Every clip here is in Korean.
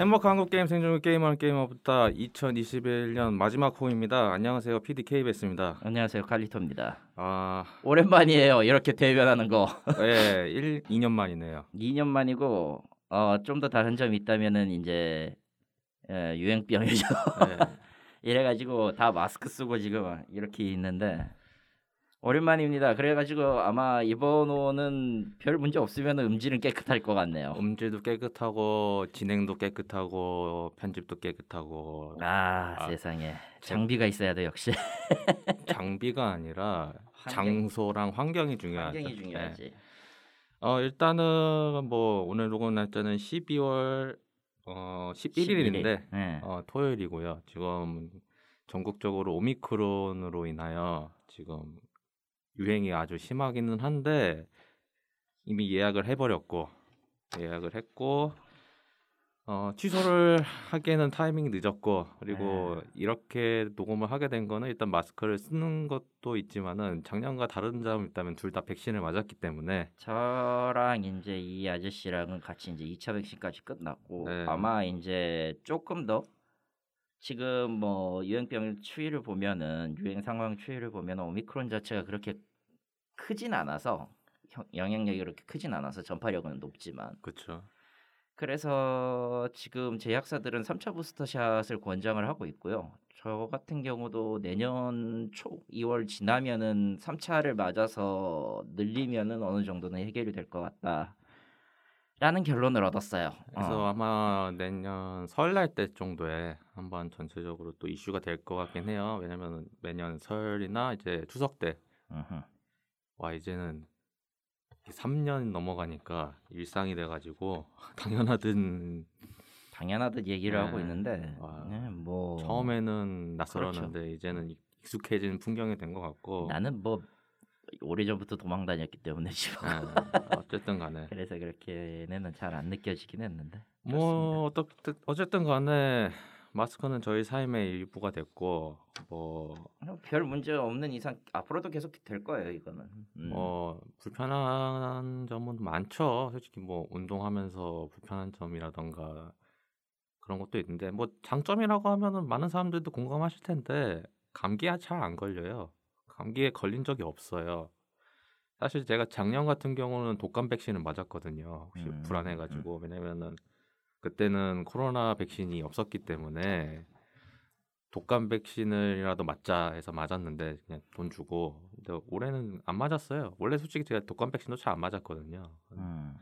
행복한 한국 게임 생존 게임하는 게임어부터 2021년 마지막 호입니다. 안녕하세요. PD KBS입니다. 안녕하세요 칼리토입니다. 아, 오랜만이에요 이렇게 대변하는 거. 예, 1, 2년 만이네요. 2년 만이고 어, 좀 더 다른 점이 있다면은 이제 예, 유행병이죠. 예, 이래가지고 다 마스크 쓰고 지금 이렇게 있는데 오랜만입니다. 그래가지고 아마 이번 호는 별 문제 없으면 음질은 깨끗할 것 같네요. 음질도 깨끗하고 진행도 깨끗하고 편집도 깨끗하고 아, 아, 세상에 장비가 있어야 돼 역시. 장비가 아니라 환경. 장소랑 환경이 중요하죠. 환경이 예. 중요하지. 어, 일단은 뭐 오늘 녹음 날짜는 12월 어, 11일인데 예. 어, 토요일이고요. 지금 전국적으로 오미크론으로 인하여 지금 유행이 아주 심하기는 한데 이미 예약을 해버렸고 예약을 했고 어, 취소를 하기에는 타이밍이 늦었고 그리고 네. 이렇게 녹음을 하게 된 거는 일단 마스크를 쓰는 것도 있지만은 작년과 다른 점이 있다면 둘 다 백신을 맞았기 때문에 저랑 이제 이 아저씨랑은 같이 이제 2차 백신까지 끝났고 네. 아마 이제 조금 더 지금 뭐 유행병 추이를 보면은 유행 상황 추이를 보면 오미크론 자체가 그렇게 크진 않아서 형- 영향력이 그렇게 크진 않아서 전파력은 높지만 그렇죠. 그래서 지금 제약사들은 3차 부스터샷을 권장을 하고 있고요. 저 같은 경우도 내년 초 2월 지나면은 3차를 맞아서 늘리면은 어느 정도는 해결이 될 것 같다. 라는 결론을 얻었어요. 그래서 어. 아마 내년 설날 때 정도에 한번 전체적으로 또 이슈가 될 것 같긴 해요. 왜냐면 매년 설이나 이제 추석 때 음흠. 와 이제는 3년 넘어가니까 일상이 돼가지고 당연하든 당연하듯 얘기를 하고 네. 있는데 와. 네, 뭐 처음에는 낯설었는데 이제는 익숙해진 풍경이 된 것 같고 나는 뭐 오래전부터 도망 다녔기 때문에 지금 예, 어쨌든 간에 그래서 그렇게는 잘 안 느껴지긴 했는데 뭐 어떻든 어쨌든 간에 마스크는 저희 삶의 일부가 됐고 뭐 어, 별 문제 없는 이상 앞으로도 계속 될 거예요 이거는. 음. 뭐 불편한 점은 많죠. 솔직히 뭐 운동하면서 불편한 점이라던가 그런 것도 있는데 뭐 장점이라고 하면은 많은 사람들도 공감하실 텐데 감기에 잘안 걸려요. 감기에 걸린 적이 없어요. 사실 제가 작년 같은 경우는 독감 백신을 맞았거든요. 혹시 음, 불안해가지고 왜냐면은 그때는 코로나 백신이 없었기 때문에 독감 백신을이라도 맞자 해서 맞았는데 그냥 돈 주고 근데 올해는 안 맞았어요. 원래 솔직히 제가 독감 백신도 잘 안 맞았거든요. 음.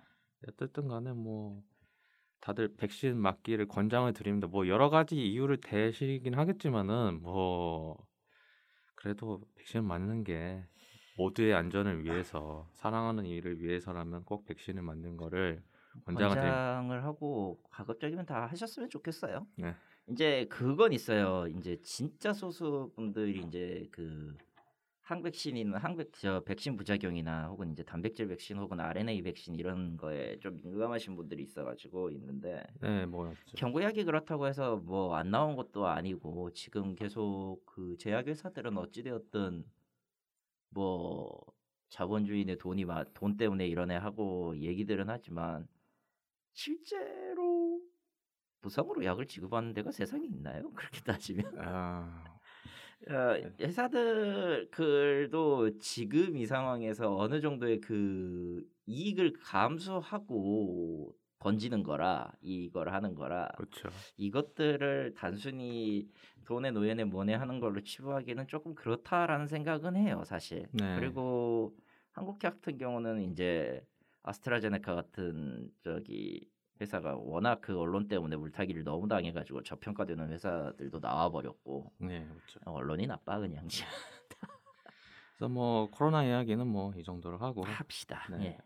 어쨌든 간에 뭐 다들 백신 맞기를 권장을 드립니다. 뭐 여러 가지 이유를 대시긴 하겠지만은 뭐 그래도 백신 맞는 게 모두의 안전을 위해서 사랑하는 이를 위해서라면 꼭 백신을 맞는 거를 권장을. 권장을 하고 가급적이면 다 하셨으면 좋겠어요. 네. 이제 그건 있어요. 이제 진짜 소수 분들이 이제 그 항백신이나 항백 저 백신 부작용이나 혹은 이제 단백질 백신 혹은 RNA 백신 이런 거에 좀 민감하신 분들이 있어가지고 있는데 네, 뭐 경구약이 그렇다고 해서 뭐 안 나온 것도 아니고 지금 계속 그 제약회사들은 어찌되었든 뭐 자본주의의 돈이 마- 돈 때문에 이러네 하고 얘기들은 하지만 실제로 무상으로 약을 지급하는 데가 세상에 있나요? 그렇게 따지면 아, 어, 회사들도 지금 이 상황에서 어느 정도의 그 이익을 감수하고 던지는 거라 이걸 하는 거라 그렇죠. 이것들을 단순히 돈의 노예네 뭐네 하는 걸로 치부하기는 조금 그렇다라는 생각은 해요 사실 네. 그리고 한국 같은 경우는 이제 아스트라제네카 같은 저기 회사가 워낙 그 언론 때문에 물타기를 너무 당해가지고 저평가되는 회사들도 나와버렸고 네, 그렇죠. 언론이 나빠 그냥 그래서 뭐 코로나 이야기는 뭐 이 정도로 하고 합시다. 네. 예.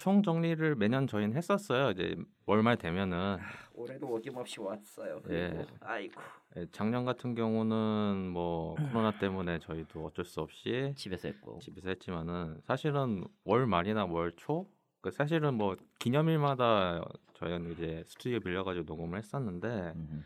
총 정리를 매년 저희는 했었어요. 이제 월말 되면은 올해도 어김없이 왔어요. 예. 아이고 예, 작년 같은 경우는 뭐 코로나 때문에 저희도 어쩔 수 없이 집에서 했고 집에서 했지만은 사실은 월 말이나 월 초, 그 사실은 뭐 기념일마다 저희는 이제 스튜디오 빌려가지고 녹음을 했었는데 음,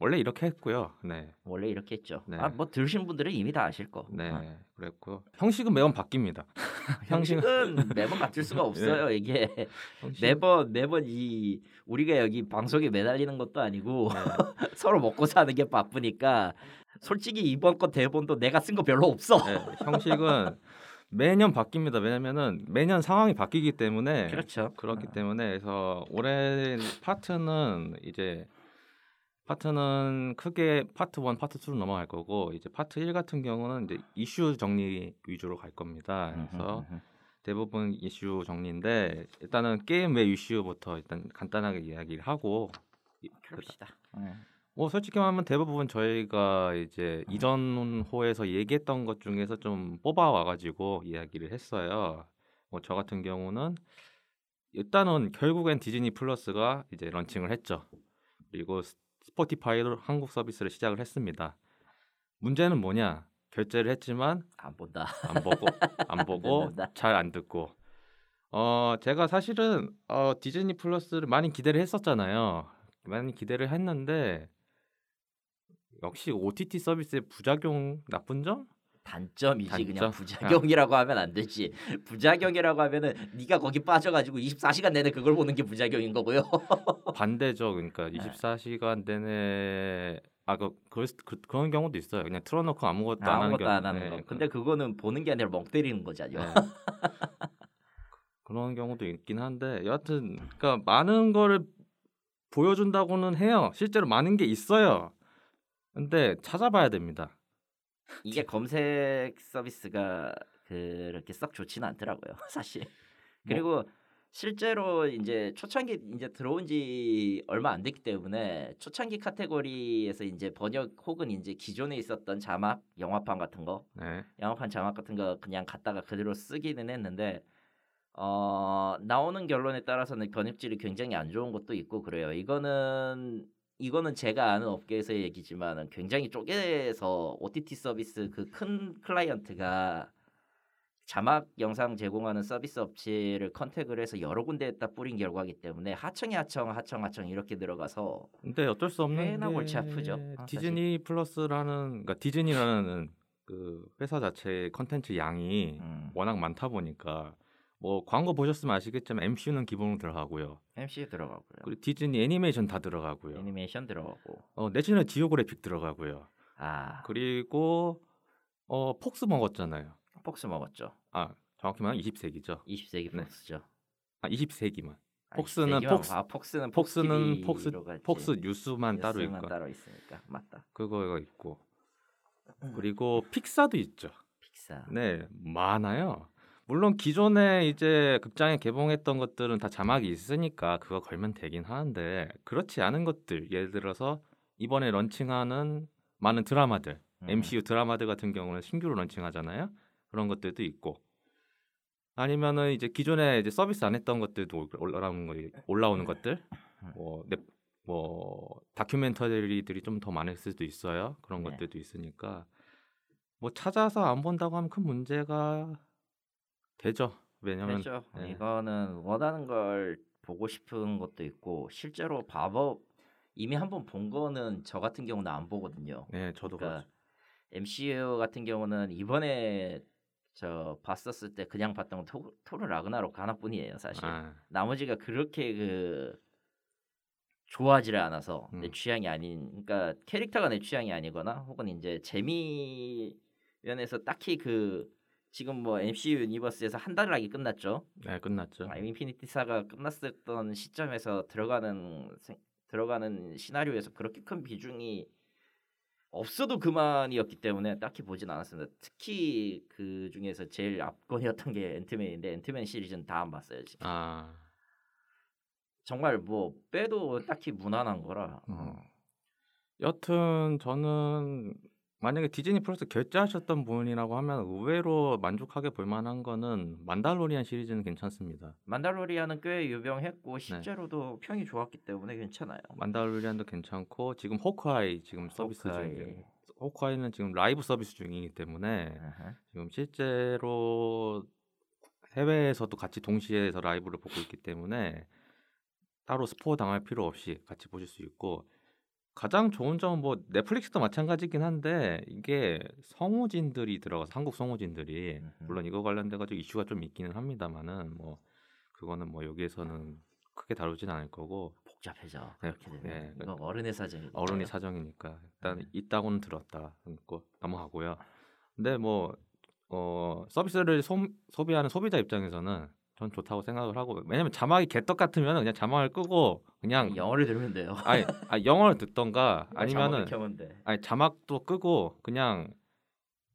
원래 이렇게 했고요. 네. 원래 이렇게 했죠. 네. 아, 뭐 들으신 분들은 이미 다 아실 거. 네. 아, 그랬고 형식은 매번 바뀝니다. 형식은 매번 같을 수가 없어요. 이게 형식- 매번 매번 이 우리가 여기 방송에 매달리는 것도 아니고 네. 서로 먹고 사는 게 바쁘니까 솔직히 이번 거 대본도 내가 쓴 거 별로 없어. 네, 형식은 매년 바뀝니다. 왜냐면은 매년 상황이 바뀌기 때문에 그렇죠. 그렇기 때문에 그래서 올해 파트는 이제 파트는 크게 파트 1, 파트 2로 넘어갈 거고 이제 파트 1 같은 경우는 이제 이슈 정리 위주로 갈 겁니다. 그래서 대부분 이슈 정리인데 일단은 게임 외 이슈부터 일단 간단하게 이야기를 하고 그럽시다. 뭐 솔직히 말하면 대부분 저희가 이제 이전 호에서 얘기했던 것 중에서 좀 뽑아 와 가지고 이야기를 했어요. 뭐 저 같은 경우는 일단은 결국엔 디즈니 플러스가 이제 런칭을 했죠. 그리고 스- 스포티파이도 한국 서비스를 시작을 했습니다. 문제는 뭐냐? 결제를 했지만 안 본다. 안 보고 안 보고. 잘 안 듣고 어 제가 사실은 어 디즈니 플러스를 많이 기대를 했었잖아요. 많이 기대를 했는데 역시 OTT 서비스의 부작용 나쁜 점? 단점이지 단점? 그냥 부작용이라고 하면 안 되지. 부작용이라고 하면은 네가 거기 빠져가지고 24시간 내내 그걸 보는 게 부작용인 거고요. 반대죠. 그러니까 네. 24시간 내내 아 그, 그, 그 그런 경우도 있어요. 그냥 틀어놓고 아무것도 안 하는 아무것도 경우. 안 하는 네, 거. 그- 근데 그거는 보는 게 아니라 멍 때리는 거잖아요. 네. 그런 경우도 있긴 한데 여하튼 그러니까 많은 거를 보여준다고는 해요. 실제로 많은 게 있어요. 근데 찾아봐야 됩니다. 이게 검색 서비스가 그렇게 썩 좋지는 않더라고요, 사실. 그리고 실제로 이제 초창기 이제 들어온 지 얼마 안 됐기 때문에 초창기 카테고리에서 이제 번역 혹은 이제 기존에 있었던 자막 영화판 같은 거 네. 영화판 자막 같은 거 그냥 갖다가 그대로 쓰기는 했는데 어 나오는 결론에 따라서는 번역질이 굉장히 안 좋은 것도 있고 그래요. 이거는 이거는 제가 아는 업계에서의 얘기지만 굉장히 쪼개서 OTT 서비스 그 큰 클라이언트가 자막 영상 제공하는 서비스 업체를 contact을 해서 여러 군데에다 뿌린 결과이기 때문에 하청이 하청 하청 하청 이렇게 들어가서 근데 어쩔 수 없는 꽤나 게 골치 아프죠. 아, 디즈니 플러스라는 그러니까 디즈니라는 그 회사 자체의 컨텐츠 양이 음, 워낙 많다 보니까 뭐 광고 보셨으면 아시겠지만 MCU는 기본으로 들어가고요. MC 들어가고요. 그리고 디즈니 애니메이션 다 들어가고요. 애니메이션 들어가고 어, 내셔널 지오그래픽 들어가고요. 아 그리고 어 폭스 먹었잖아요. 폭스 먹었죠. 아 정확히 말하면 20세기죠. 20세기 네. 폭스죠. 아 20세기만. 아, 폭스는 20세기만 폭스- 아 폭스는 폭스는 폭스. 폭스 뉴스만 따로 뉴스만 있고 따로 있으니까 맞다. 그거가 있고 음. 그리고 픽사도 있죠. 픽사. 네 많아요. 물론 기존에 이제 극장에 개봉했던 것들은 다 자막이 있으니까 그거 걸면 되긴 하는데 그렇지 않은 것들 예를 들어서 이번에 런칭하는 많은 드라마들 음. MCU 드라마들 같은 경우는 신규로 런칭하잖아요. 그런 것들도 있고 아니면은 이제 기존에 이제 서비스 안 했던 것들도 올라오는 거 올라오는 것들 음. 뭐, 넷, 뭐 다큐멘터리들이 좀 더 많을 수도 있어요. 그런 네. 것들도 있으니까 뭐 찾아서 안 본다고 하면 큰 문제가 되죠. 왜냐면 그렇죠. 네. 이거는 원하는 걸 보고 싶은 것도 있고 실제로 봐버 이미 한 번 본 거는 저 같은 경우는 안 보거든요. 네 저도 그러니까 그렇죠. MCU 같은 경우는 이번에 저 봤었을 때 그냥 봤던 건 토, 토르 라그나록 하나뿐이에요, 사실. 아, 나머지가 그렇게 그 좋아하지를 않아서 내 음. 취향이 아닌 그러니까 캐릭터가 내 취향이 아니거나 혹은 이제 재미 면에서 딱히 그 지금 뭐 MCU universe에서 한 단락이 끝났죠. 네 끝났죠. 아, 인피니티 사가 끝났었던 시점에서 들어가는 생- 들어가는 시나리오에서 그렇게 큰 비중이 없어도 그만이었기 때문에 딱히 보진 않았습니다. 특히 그 중에서 제일 압권이었던 게 앤트맨인데 앤트맨 시리즈는 다 안 봤어요 지금. 아 정말 뭐 빼도 딱히 무난한 거라. 음. 어. 여튼 저는 만약에 디즈니 플러스 결제하셨던 분이라고 하면 의외로 만족하게 볼 만한 거는 만달로리안 시리즈는 괜찮습니다. 만달로리안은 꽤 유명했고 네. 실제로도 평이 좋았기 때문에 괜찮아요. 만달로리안도 괜찮고 지금 호크아이 지금 서비스 호크아이. 중이에요. 호크아이는 지금 라이브 서비스 중이기 때문에 아하. 지금 실제로 해외에서도 같이 동시에서 라이브를 보고 있기 때문에 따로 스포 당할 필요 없이 같이 보실 수 있고 가장 좋은 점은 뭐 넷플릭스도 마찬가지긴 한데 이게 성우진들이 들어가서 한국 성우진들이. 물론 이거 관련돼 가지고 이슈가 좀 있기는 합니다만은 뭐 그거는 뭐 여기에서는 크게 다루진 않을 거고 복잡해져. 네, 그렇게 되면 네, 이거 어른의 사정이. 어른이 사정이니까 일단 음. 있다고는 들었다 그거 넘어가고요. 근데 뭐 어, 서비스를 소, 소비하는 소비자 입장에서는 전 좋다고 생각을 하고 왜냐면 자막이 개떡 같으면 그냥 자막을 끄고 그냥 영어를 들으면 돼요. 아니, 아니 영어를 듣던가 아니면은 켜면 돼. 아니 자막도 끄고 그냥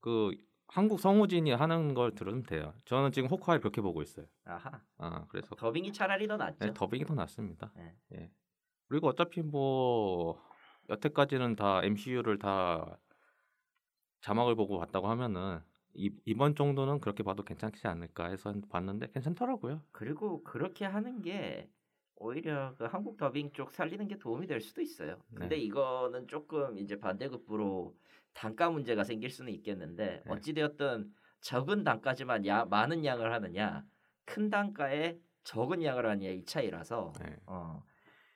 그 한국 성우진이 하는 걸 들으면 돼요. 저는 지금 호크아이 그렇게 보고 있어요. 아하. 아 그래서 더빙이 차라리 더 낫죠. 네, 더빙이 더 낫습니다. 네. 예. 그리고 어차피 뭐 여태까지는 다 MCU를 다 자막을 보고 봤다고 하면은 이, 이번 정도는 그렇게 봐도 괜찮지 않을까 해서 봤는데 괜찮더라고요. 그리고 그렇게 하는 게 오히려 그 한국 더빙 쪽 살리는 게 도움이 될 수도 있어요. 근데 네. 이거는 조금 이제 반대급부로 단가 문제가 생길 수는 있겠는데 네. 어찌되었든 적은 단가지만 야, 많은 양을 하느냐 큰 단가에 적은 양을 하느냐 이 차이라서 네. 어,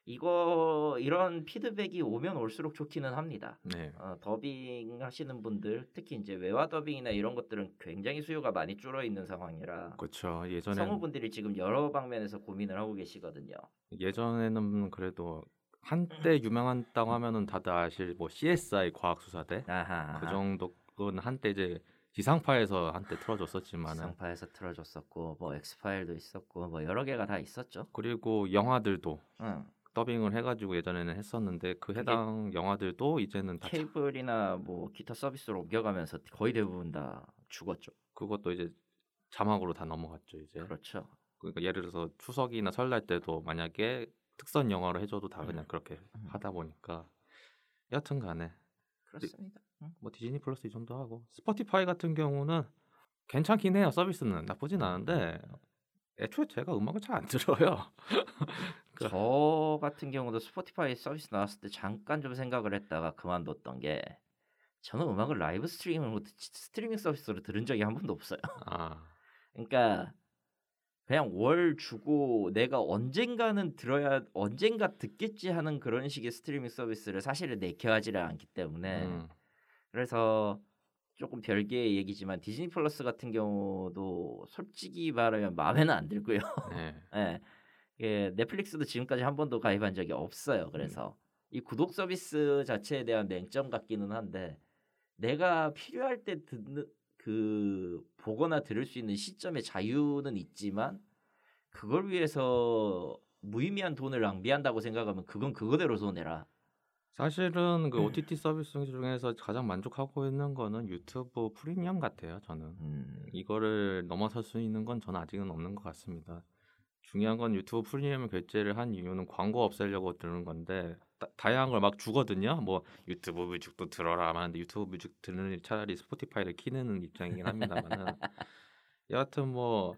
이거 이런 피드백이 오면 올수록 좋기는 합니다. 네. 어, 더빙 하시는 분들 특히 이제 외화 더빙이나 이런 것들은 굉장히 수요가 많이 줄어 있는 상황이라 그렇죠. 예전에 성우분들이 지금 여러 방면에서 고민을 하고 계시거든요. 예전에는 그래도 한때 유명했다고 하면은 다들 아실 뭐 CSI 과학수사대 아하. 그 정도는 한때 이제 지상파에서 한때 틀어줬었지만은 지상파에서 틀어줬었고 뭐 엑스파일도 있었고 뭐 여러 개가 다 있었죠. 그리고 영화들도 응. 더빙을 해가지고 예전에는 했었는데 그 해당 영화들도 이제는 다 자- 케이블이나 뭐 기타 서비스로 옮겨가면서 거의 대부분 다 죽었죠. 그것도 이제 자막으로 다 넘어갔죠 이제. 그렇죠. 그러니까 예를 들어서 추석이나 설날 때도 만약에 특선 영화로 해줘도 다 그냥 그렇게 음. 하다 보니까 여튼간에 그렇습니다. 응. 뭐 디즈니 플러스 이 정도 하고 스포티파이 같은 경우는 괜찮긴 해요 서비스는 나쁘진 않은데 애초에 제가 음악을 잘 안 들어요. 그- 저 같은 경우도 스포티파이 서비스 나왔을 때 잠깐 좀 생각을 했다가 그만뒀던 게 저는 음악을 라이브 스트리밍으로 듣- 스트리밍 서비스로 들은 적이 한 번도 없어요. 아 그러니까 그냥 월 주고 내가 언젠가는 들어야 언젠가 듣겠지 하는 그런 식의 스트리밍 서비스를 사실은 내켜하지를 않기 때문에 음, 그래서 조금 별개의 얘기지만 디즈니 플러스 같은 경우도 솔직히 말하면 마음에는 안 들고요. 네. 예. 예, 넷플릭스도 지금까지 한 번도 가입한 적이 없어요. 그래서 이 구독 서비스 자체에 대한 맹점 같기는 한데 내가 필요할 때 듣는 그 보거나 들을 수 있는 시점의 자유는 있지만 그걸 위해서 무의미한 돈을 낭비한다고 생각하면 그건 그거대로 손해라. 사실은 그 OTT 서비스 중에서 가장 만족하고 있는 거는 유튜브 프리미엄 같아요. 저는 음, 이거를 넘어설 수 있는 건 저는 아직은 없는 것 같습니다. 중요한 건 유튜브 프리미엄 결제를 한 이유는 광고 없애려고 드는 건데 다, 양한 걸 막 주거든요. 뭐 유튜브 뮤직도 들어라 하는데 유튜브 뮤직 듣느니 차라리 스포티파이를 키는 입장이긴 합니다만은 여하튼 뭐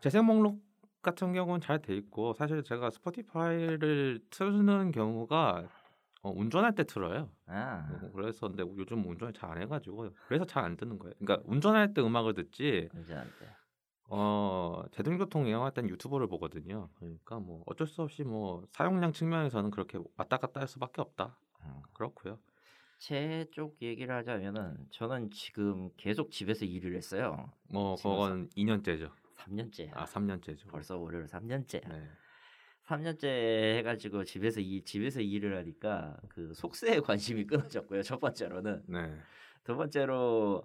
재생 목록 같은 경우는 잘 돼 있고 사실 제가 스포티파이를 틀는 경우가 어, 운전할 때 틀어요. 아, 어, 그래서 근데 요즘 운전을 잘 안 해가지고 그래서 잘 안 듣는 거예요. 그러니까 운전할 때 음악을 듣지 운전할 때. 어 대중교통 이용할 땐 유튜브를 보거든요. 그러니까 뭐 어쩔 수 없이 뭐 사용량 측면에서는 그렇게 왔다 갔다 할 수밖에 없다. 음. 그렇고요. 제 쪽 얘기를 하자면은 저는 지금 계속 집에서 일을 했어요. 뭐. 그건 2년째죠. 3년째. 아 3년째죠. 벌써 올해로 3년째야. 네. 3년째 해가지고 집에서 이 집에서 일을 하니까 그 속세에 관심이 끊어졌고요. 첫 번째로는 네. 두 번째로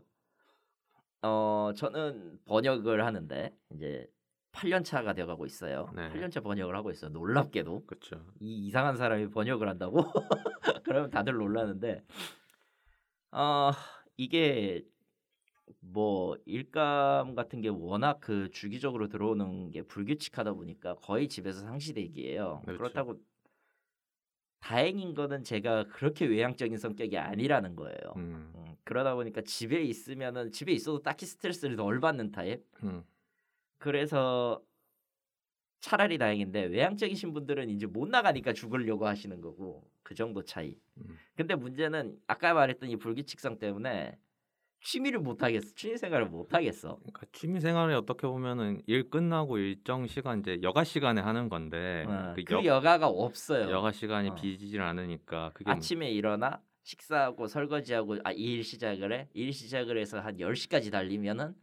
어 저는 번역을 하는데 이제 8년 차가 되어가고 있어요. 네. 8년 차 번역을 하고 있어요. 놀랍게도 그렇죠. 이 이상한 사람이 번역을 한다고 그러면 다들 놀라는데 어 이게 뭐 일감 같은 게 워낙 그 주기적으로 들어오는 게 불규칙하다 보니까 거의 집에서 상시 대기예요. 그렇죠. 그렇다고 다행인 거는 제가 그렇게 외향적인 성격이 아니라는 거예요. 음. 음, 그러다 보니까 집에 있으면은 집에 있어도 딱히 스트레스를 덜 받는 타입. 음. 그래서 차라리 다행인데 외향적이신 분들은 이제 못 나가니까 죽으려고 하시는 거고 그 정도 차이. 음. 근데 문제는 아까 말했던 이 불규칙성 때문에 취미를 못 하겠어. 취미 생활을 못 하겠어. 그러니까 취미 생활이 어떻게 보면은 일 끝나고 일정 시간 이제 여가 시간에 하는 건데 어, 그 그 여, 여가가 없어요. 여가 시간이 어. 비지질 않으니까 그게 뭐 아침에 일어나 식사하고 설거지하고 아, 일 시작을 해. 일 시작을 해서 한 10시까지 달리면은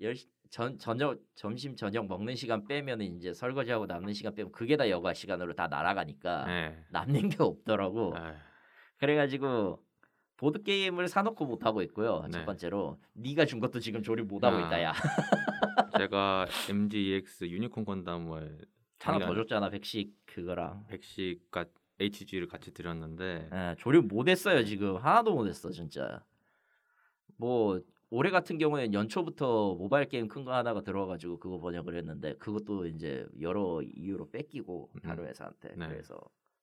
10시 전 저녁 점심 저녁 먹는 시간 빼면은 이제 설거지하고 남는 시간 빼면 그게 다 여가 시간으로 다 날아가니까 네. 남는 게 없더라고. 에이, 그래 가지고 보드 게임을 사놓고 못 하고 있고요. 네. 첫 번째로 네가 준 것도 지금 조립 못 하고 아. 있다야. 제가 MGEX 유니콘 건담을 하나 더 줬잖아 백식 그거랑. 110가 HG를 같이 드렸는데 예, 조립 못 했어요 지금 하나도 못 했어 진짜. 뭐 올해 같은 경우에는 연초부터 모바일 게임 큰 거 하나가 들어와가지고 그거 번역을 했는데 그것도 이제 여러 이유로 뺏기고 다른 음. 회사한테 네. 그래서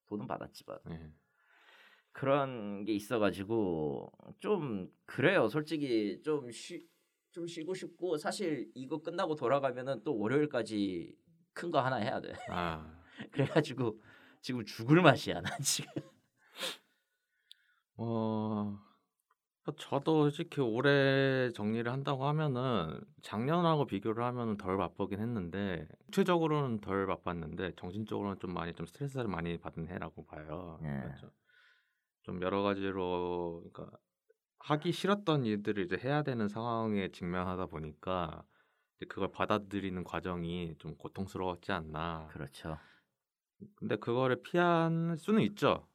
돈은 받았지만 네. 그런 게 있어가지고 좀 그래요 솔직히 좀 쉬. 좀 쉬고 싶고 사실 이거 끝나고 돌아가면은 또 월요일까지 큰 거 하나 해야 돼. 아 그래가지고 지금 죽을 맛이야 난 지금. 어, 저도 솔직히 올해 정리를 한다고 하면은 작년하고 비교를 하면은 덜 바쁘긴 했는데 구체적으로는 덜 바빴는데 정신적으로는 좀 많이 좀 스트레스를 많이 받은 해라고 봐요. 예. 그렇죠. 좀 여러 가지로 그러니까 하기 싫었던 일들을 이제 해야 되는 상황에 직면하다 보니까 이제 그걸 받아들이는 과정이 좀 고통스러웠지 않나. 그렇죠. 근데 그거를 피할 수는 있죠.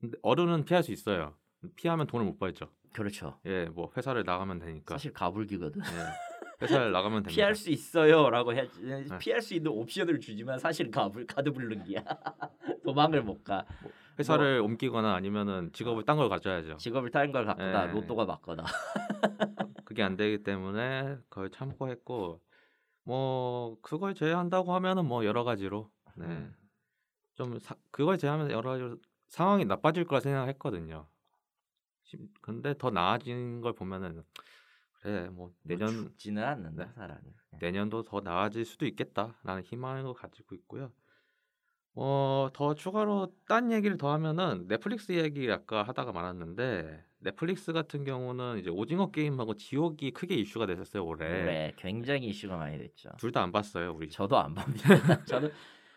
근데 어른은 피할 수 있어요. 피하면 돈을 못 벌죠. 그렇죠. 예, 뭐 회사를 나가면 되니까. 사실 가불기거든. 예, 회사를 나가면 됩니다. 피할 수 있어요라고 해 피할 수 있는 옵션을 주지만 사실 가불 카드 불능기야. 도망을 못 가. 회사를 옮기거나 아니면은 직업을 딴 걸 가져야죠. 직업을 다른 걸 갖거나 예. 로또가 맞거나. 그게 안 되기 때문에 그걸 참고했고 뭐 그걸 제외한다고 하면은 뭐 여러 가지로 네. 음. 좀 사, 그걸 제외하면 여러 가지로 상황이 나빠질 거라 생각했거든요. 심- 근데 더 나아진 걸 보면은 그래 뭐 내년 죽지는 않는다 네. 사람이. 내년도 더 나아질 수도 있겠다라는 희망을 가지고 있고요. 어, 더 추가로 딴 얘기를 더 하면은 넷플릭스 얘기 아까 하다가 말았는데 넷플릭스 같은 경우는 이제 오징어 게임하고 지옥이 크게 이슈가 됐었어요 올해. 네, 굉장히 이슈가 많이 됐죠. 둘 다 안 봤어요 우리. 저도 안 봅니다. 저는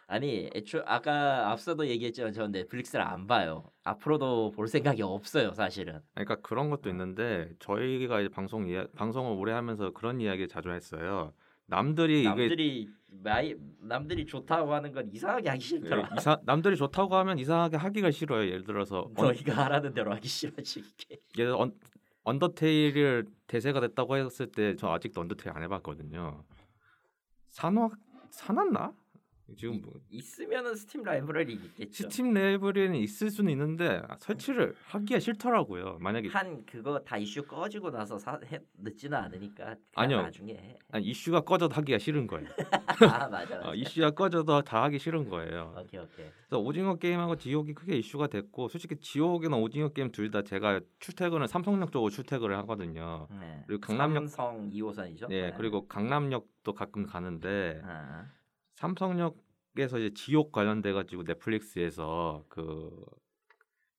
아니 애초 아까 앞서도 얘기했지만 저는 넷플릭스를 안 봐요. 앞으로도 볼 생각이 없어요 사실은. 그러니까 그런 것도 있는데 저희가 이제 방송 이야, 방송을 오래 하면서 그런 이야기 자주 했어요. 남들이 이게 남들이 마이, 남들이 좋다고 하는 건 이상하게 하기 싫더라. 예, 이사, 남들이 좋다고 하면 이상하게 하기가 싫어요. 예를 들어서 언, 너희가 하라는 대로 하기 싫어지 이게. 예를 언, 언더테일을 대세가 됐다고 했을 때 저 아직도 언더테일 안 해봤거든요. 사놨나 사놨나? 지금 뭐 있으면은 스팀 라이브러리 있겠죠. 스팀 레벨에는 있을 수는 있는데 설치를 하기가 싫더라고요. 만약에 한 그거 다 이슈 꺼지고 나서 사, 해, 늦지는 않으니까 아니요. 나중에 해. 아니, 이슈가 꺼져도 하기가 싫은 거예요. 아 맞아. 맞아. 어, 이슈가 꺼져도 다 하기 싫은 거예요. 오케이 오케이. 그래서 오징어 게임하고 지옥이 크게 이슈가 됐고 솔직히 지옥이나 오징어 게임 둘 다 제가 출퇴근을 삼성역 쪽으로 출퇴근을 하거든요. 네. 그리고 강남역 삼성 2호선이죠. 네, 그리고 강남역도 가끔 가는데 아, 삼성역에서 이제 지옥 관련돼 가지고 넷플릭스에서 그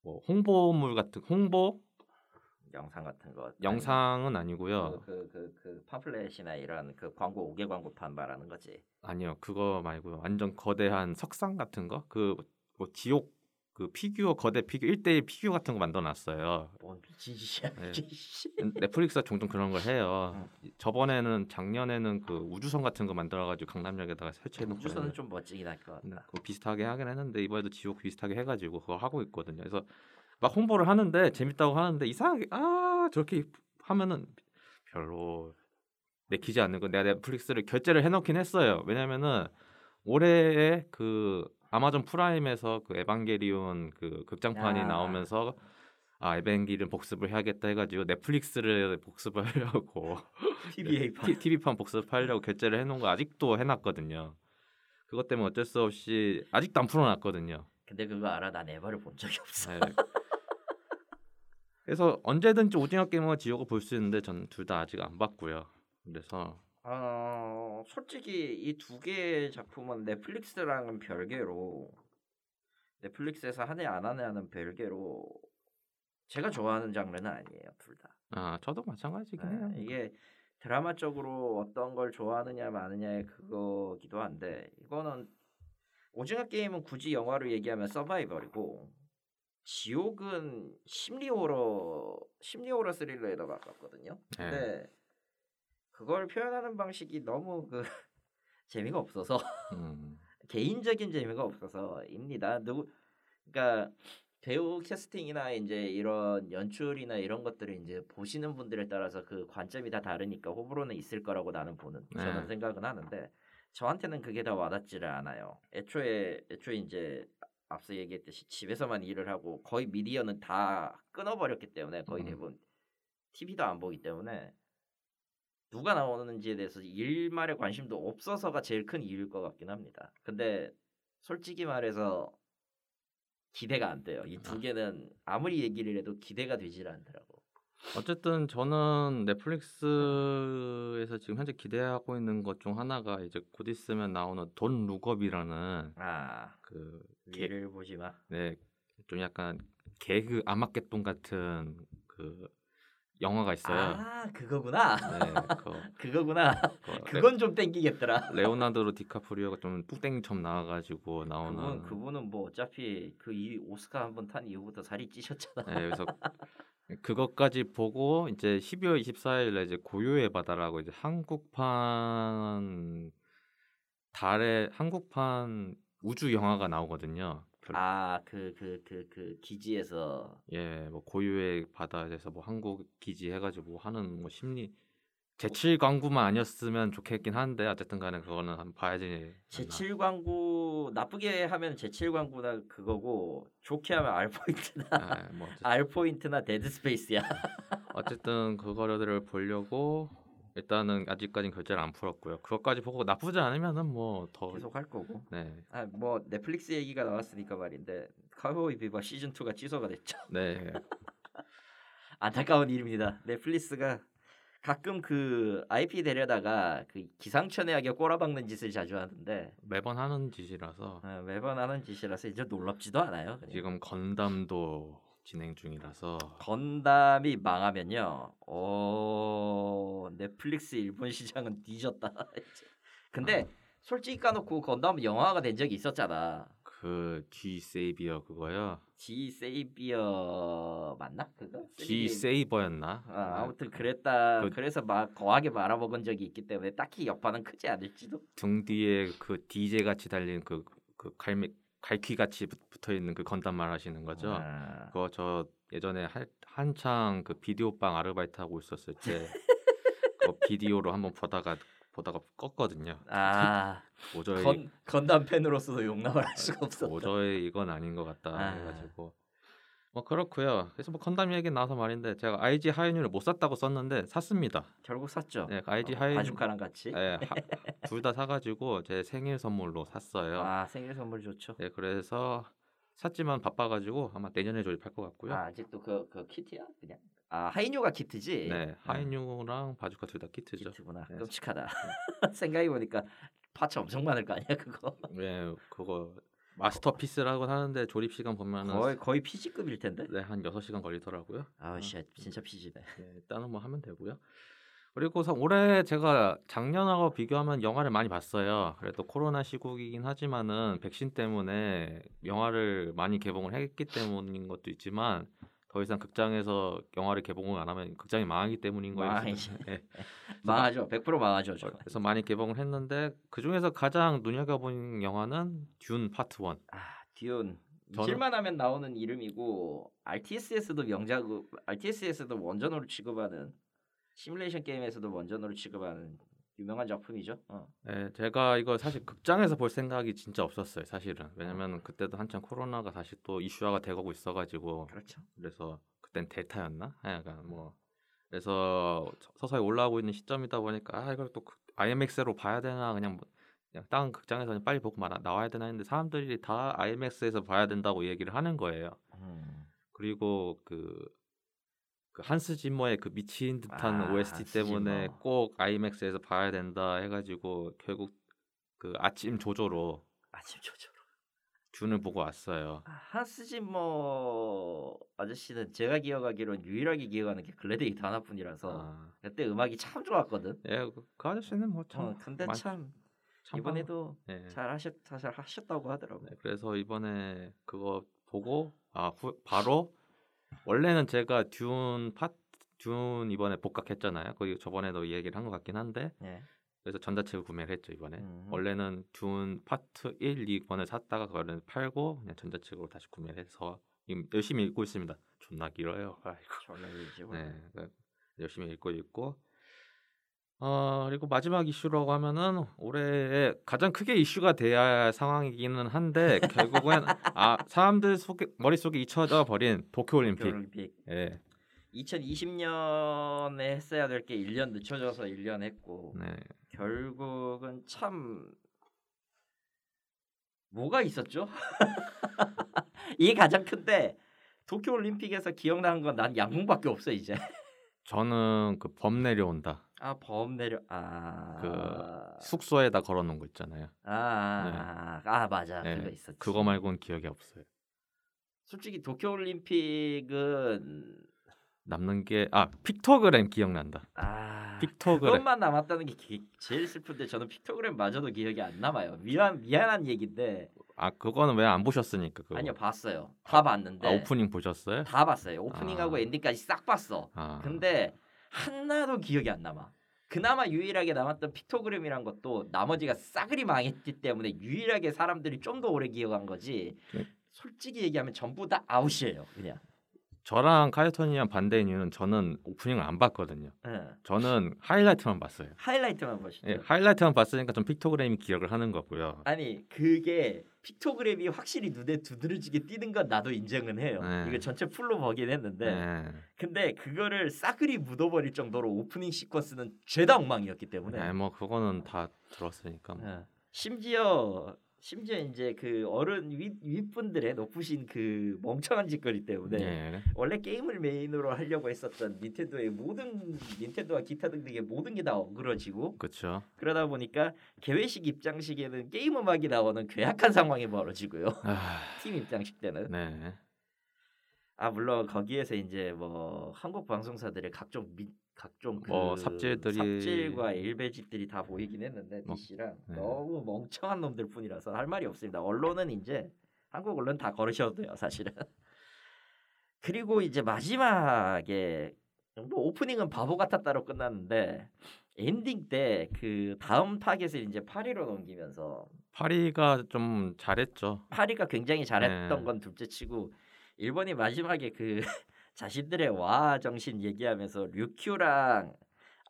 뭐 홍보물 같은 홍보 영상 같은 거. 영상은 아니고요. 그 그 그, 그 팜플렛이나 이런 그 광고 5개 광고판 말하는 거지. 아니요. 그거 말고요. 완전 거대한 석상 같은 거? 그 뭐 지옥 그 피규어 거대 피규어 1대1 피규어 같은 거 만들어 놨어요. 뭔 미친 짓이야. 네. 씨. 넷플릭스가 종종 그런 걸 해요. 저번에는 작년에는 그 우주선 같은 거 만들어 가지고 강남역에다가 설치해 놓고 우주선은 좀 멋지긴 할것 네, 같다. 그거 비슷하게 하긴 했는데 이번에도 지옥 비슷하게 해 가지고 그거 하고 있거든요. 그래서 막 홍보를 하는데 재밌다고 하는데 이상하게 아 저렇게 하면은 별로 내키지 않는 거. 내가 넷플릭스를 결제를 해 놓긴 했어요. 왜냐면은 올해에 그 아마존 프라임에서 그 에반게리온 그 극장판이 아. 나오면서 아 에반게리온 복습을 해야겠다 해가지고 넷플릭스를 복습을 하려고 TVA 판. TV판 복습하려고 결제를 해놓은 거 아직도 해놨거든요. 그것 때문에 어쩔 수 없이 아직도 안 풀어놨거든요. 근데 그거 알아? 난 에버를 본 적이 없어. 네. 그래서 언제든지 오징어 게임과 지옥을 볼 수 있는데 저는 둘다 아직 안 봤고요. 그래서 어, 솔직히 이 두 개의 작품은 넷플릭스랑은 별개로 넷플릭스에서 하느냐 안 하느냐는 별개로 제가 좋아하는 장르는 아니에요, 둘 다. 아 저도 마찬가지긴 네, 해요. 이게 드라마 쪽으로 어떤 걸 좋아하느냐 마느냐의 그거기도 한데 이거는 오징어 게임은 굳이 영화로 얘기하면 서바이벌이고 지옥은 심리 호러 심리 호러 스릴러에 더 가깝거든요. 네. 근데 그걸 표현하는 방식이 너무 그 재미가 없어서 음. 개인적인 재미가 없어서입니다. 누구 그러니까 배우 캐스팅이나 이제 이런 연출이나 이런 것들을 이제 보시는 분들에 따라서 그 관점이 다 다르니까 호불호는 있을 거라고 나는 보는 저는 네. 생각은 하는데 저한테는 그게 다 와닿지를 않아요. 애초에 애초에 이제 앞서 얘기했듯이 집에서만 일을 하고 거의 미디어는 다 끊어버렸기 때문에 거의 음. 대부분 TV도 안 보기 때문에 누가 나오는지에 대해서 일말에 관심도 없어서가 제일 큰 이유일 것 같긴 합니다. 근데 솔직히 말해서 기대가 안 돼요. 이두 아. 개는 아무리 얘기를 해도 기대가 되질 않더라고. 어쨌든 저는 넷플릭스에서 지금 현재 기대하고 있는 것 중 하나가 이제 곧 있으면 나오는 돈 룩업이라는 아, 그 개, 위를 보지 마. 네, 좀 약간 개그 아마겟돈 같은 그 영화가 있어요. 아, 그거구나. 네, 그, 그거구나. 그 레, 그건 좀 땡기겠더라. 레오나르도 디카프리오가 좀 뚝땡이처럼 나와가지고 그분 나오는. 그분은 뭐 어차피 그 이 오스카 한 번 탄 이후부터 살이 찌셨잖아. 네, 그래서 그것까지 보고 이제 12월 24일에 이제 고요의 바다라고 이제 한국판 달의 한국판 우주 영화가 나오거든요. 별- 아, 그 그 그 그 기지에서 예, 뭐 고유의 바다에서 뭐 한국 기지 해가지고 하는 뭐 심리 제칠 광구만 아니었으면 좋겠긴 한데 어쨌든 간에 그거는 한번 봐야지. 제칠 광구 나쁘게 하면 제칠 광구나 그거고 좋게 하면 R 포인트나 예, 뭐 어쨌든, R 포인트나 데드 스페이스야. 어쨌든 그거를 보려고 일단은 아직까지는 결제를 안 풀었고요. 그것까지 보고 나쁘지 않으면은 뭐 더 계속 할 거고. 네, 아, 뭐 넷플릭스 얘기가 나왔으니까 말인데 카우보이 비버 시즌 2가 취소가 됐죠. 네, 안타까운 일입니다. 넷플릭스가 가끔 그 IP 데려다가 그 기상천외하게 꼬라박는 짓을 자주 하는데 매번 하는 짓이라서 어, 매번 하는 짓이라서 이제 놀랍지도 않아요. 그냥. 지금 건담도 진행 중이라서 건담이 망하면요. 어 넷플릭스 일본 시장은 뒤졌다. 근데 솔직히 까놓고 건담 영화가 된 적이 있었잖아. 그 G 세이비어 그거요. G 세이비어 맞나 그거? G 3D. 세이버였나? 아, 아무튼 그랬다. 그- 그래서 막 거하게 말아먹은 적이 있기 때문에 딱히 여파는 크지 않을지도. 등 뒤에 그 DJ 같이 달린 그 그 갈매 갈퀴 같이 붙어 있는 그 건담 말하시는 거죠. 아, 그거 저 예전에 한, 한창 그 비디오방 아르바이트 하고 있었을 때 그 비디오로 한번 보다가 보다가 껐거든요. 아 건, 건담 팬으로서도 용납을 할 수가 없었다. 도저히 이건 아닌 것 같다 아. 해가지고 뭐 그렇고요. 그래서 뭐 건담 얘기 나와서 말인데 제가 IG 하이뉴를 못 샀다고 썼는데 샀습니다. 결국 샀죠. 네, IG 어, 하이뉴 바주카랑 같이. 네, 둘다 사가지고 제 생일 선물로 샀어요. 아 생일 선물 좋죠. 네, 그래서 샀지만 바빠가지고 아마 내년에 조립할 것 같고요. 아 아직도 그 그 키트야 그냥. 아 하이뉴가 키트지. 네, 하이뉴랑 바주카 둘 다 키트죠. 키트구나. 네. 끔찍하다. 생각해 보니까 파츠 엄청 많을 거 아니야 그거. 네, 그거 마스터피스라고 하는데 조립 시간 보면은 거의 거의 PG급일 텐데. 네, 한 6시간 걸리더라고요. 아씨 진짜 PG네. 네, 일단은 뭐 하면 되고요. 그리고 서- 올해 제가 작년하고 비교하면 영화를 많이 봤어요. 그래도 코로나 시국이긴 하지만은 백신 때문에 영화를 많이 개봉을 했기 때문인 것도 있지만 더 이상 극장에서 영화를 개봉을 안 하면 극장이 망하기 때문인 거예요. 네. 망하죠. 100% 망하죠. 저. 그래서 많이 개봉을 했는데 그 중에서 가장 눈여겨본 영화는 듄 파트 1. 아 듀온. 저는- 실만 하면 나오는 이름이고 RTS에서도 명작 RTS에서도 원전으로 취급하는 시뮬레이션 게임에서도 원전으로 취급하는 유명한 작품이죠. 어. 네, 제가 이거 사실 극장에서 볼 생각이 진짜 없었어요, 사실은. 왜냐면 그때도 한창 코로나가 다시 또 이슈화가 되고 있어가지고 그렇죠. 그래서 그땐 델타였나? 하여간 뭐 그래서 서- 서서히 올라오고 있는 시점이다 보니까 아 이걸 또 IMAX로 봐야 되나 그냥 뭐 그냥 다른 극장에서 그냥 빨리 보고 말아 나와야 되나 했는데 사람들이 다 IMAX에서 봐야 된다고 얘기를 하는 거예요. 음. 그리고 그, 그 한스 짐머의 그 미친 듯한 아, OST 한스 때문에 짐머. 꼭 IMAX에서 봐야 된다 해가지고 결국 그 아침 조조로 아침 조조로. 둔을 보고 왔어요. 아, 한스지머 아저씨는 제가 기억하기로는 유일하게 기억하는 게 글래디에이터 하나뿐이라서 아, 그때 음악이 참 좋았거든. 예, 그, 그 아저씨는 뭐참 어, 근데 많- 참참 이번에도 예. 잘 하셨 잘 하셨다고 하더라고. 네, 그래서 이번에 그거 보고 아 후, 바로 원래는 제가 듀운 파 듀운 이번에 복각했잖아요. 거기 저번에도 이 얘기를 한 것 같긴 한데 예. 그래서 전자책을 구매를 했죠 이번에. 음. 원래는 듀운 파트 1, 2권을 샀다가 그거를 팔고 그냥 전자책으로 다시 구매를 해서 열심히 읽고 있습니다. 존나 길어요. 아이고. 졸라 길지. 네, 그 열심히 읽고 있고. 어 그리고 마지막 이슈라고 하면은 올해 가장 크게 이슈가 돼야 할 상황이기는 한데 결국엔 아 사람들 속에 머릿속에 잊혀져 버린 도쿄 올림픽. 올림픽 예. 2020년에 했어야 될 게 1년 늦춰져서 1년 했고 네. 결국은 참 뭐가 있었죠? 이게 가장 큰데 도쿄 올림픽에서 기억나는 건 난 양궁밖에 없어 이제. 저는 그 범 내려온다. 아 범 내려 아그 숙소에다 걸어 놓은 거 있잖아요. 아, 아, 아, 맞아 네, 그거 있었지. 그거 말고는 기억이 없어요. 솔직히 도쿄 올림픽은 남는 게 아 픽토그램 기억난다. 아 픽토그램. 그것만 남았다는 게 기- 제일 슬픈데 저는 픽토그램 마저도 기억이 안 남아요. 미안 미안한 얘기인데 아 그거는 왜 안 보셨으니까 그거. 아니요 봤어요. 다 봤는데 아, 오프닝 보셨어요? 다 봤어요. 오프닝하고 아. 엔딩까지 싹 봤어. 아. 근데 하나도 기억이 안 남아. 그나마 유일하게 남았던 픽토그램이란 것도 나머지가 싸그리 망했기 때문에 유일하게 사람들이 좀 더 오래 기억한 거지. 네. 솔직히 얘기하면 전부 다 아웃이에요. 그냥. 저랑 카이토니랑 반대인 이유는 저는 오프닝을 안 봤거든요. 예. 저는 하이라이트만 봤어요. 하이라이트만 보시죠. 예, 하이라이트만 봤으니까 좀 픽토그램이 기억을 하는 거고요. 아니 그게 픽토그램이 확실히 눈에 두드러지게 띄는 건 나도 인정은 해요. 네. 이거 전체 풀로 보긴 했는데 네. 근데 그거를 싸그리 묻어버릴 정도로 오프닝 시퀀스는 죄다 엉망이었기 때문에 네, 뭐 그거는 다 들었으니까. 뭐. 예. 심지어 심지어 이제 그 어른 윗 윗분들의 높으신 그 멍청한 짓거리 때문에 예. 원래 게임을 메인으로 하려고 했었던 닌텐도의 모든 닌텐도와 기타 등등의 모든 게 다 어그러지고 그렇죠. 그러다 보니까 개회식 입장식에는 게임 음악이 나오는 괴악한 상황이 벌어지고요. 아, 팀 입장식 때는 네. 아 물론 거기에서 이제 뭐 한국 방송사들의 각종 미, 각종 그뭐 삽질들이- 삽질과 일배짓들이 다 보이긴 했는데 뭐, DC랑 네. 너무 멍청한 놈들 뿐이라서 할 말이 없습니다. 언론은 이제 한국 언론 다 걸으셔도 돼요 사실은. 그리고 이제 마지막에 뭐 오프닝은 바보 같았다로 끝났는데 엔딩 때 그 다음 타겟을 이제 파리로 넘기면서 파리가 좀 잘했죠. 파리가 굉장히 잘했던 네. 건 둘째치고 일본이 마지막에 그 자신들의 와 정신 얘기하면서 류큐랑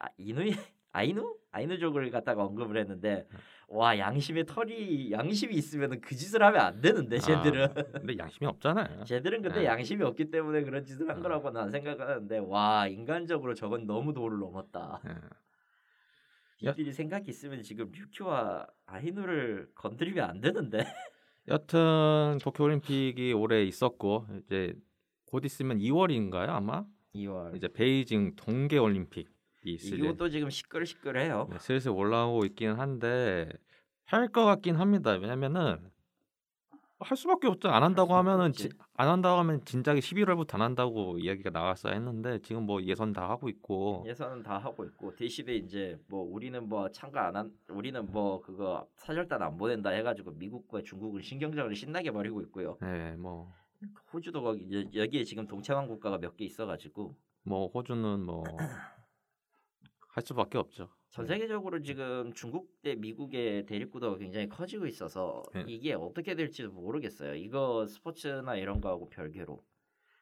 아, 이누이 아이누 아이누족을 갖다가 언급을 했는데 와 양심의 털이 양심이 있으면 그 짓을 하면 안 되는데 쟤들은 아, 근데 양심이 없잖아요. 쟤들은 근데 네. 양심이 없기 때문에 그런 짓을 한 어. 거라고 난 생각하는데 와 인간적으로 저건 너무 도를 넘었다. 예. 야- 이들이 생각이 있으면 지금 류큐와 아이누를 건드리면 안 되는데. 여튼 도쿄 올림픽이 올해 있었고 이제 곧 있으면 2월인가요 아마 2월. 이제 베이징 동계 올림픽이 있을 이것도 지금 시끌시끌해요. 네, 슬슬 올라오고 있기는 한데 할 것 같긴 합니다. 왜냐면은 할 수밖에 없죠. 안 한다고 하면은. 지- 안 한다고 하면 진작에 11월부터 안 한다고 이야기가 나왔어야 했는데 지금 뭐 예선 다 하고 있고 예선은 다 하고 있고 대신에 이제 뭐 우리는 뭐 참가 안 한 우리는 뭐 그거 사절단 안 보낸다 해가지고 미국과 중국은 신경전을 신나게 벌이고 있고요. 네, 뭐, 호주도 거기 여- 여기에 지금 동체왕 국가가 몇 개 있어가지고 뭐 호주는 뭐 할 수밖에 없죠. 전 세계적으로 지금 중국 대 미국의 대립구도가 굉장히 커지고 있어서 네. 이게 어떻게 될지도 모르겠어요. 이거 스포츠나 이런 거하고 별개로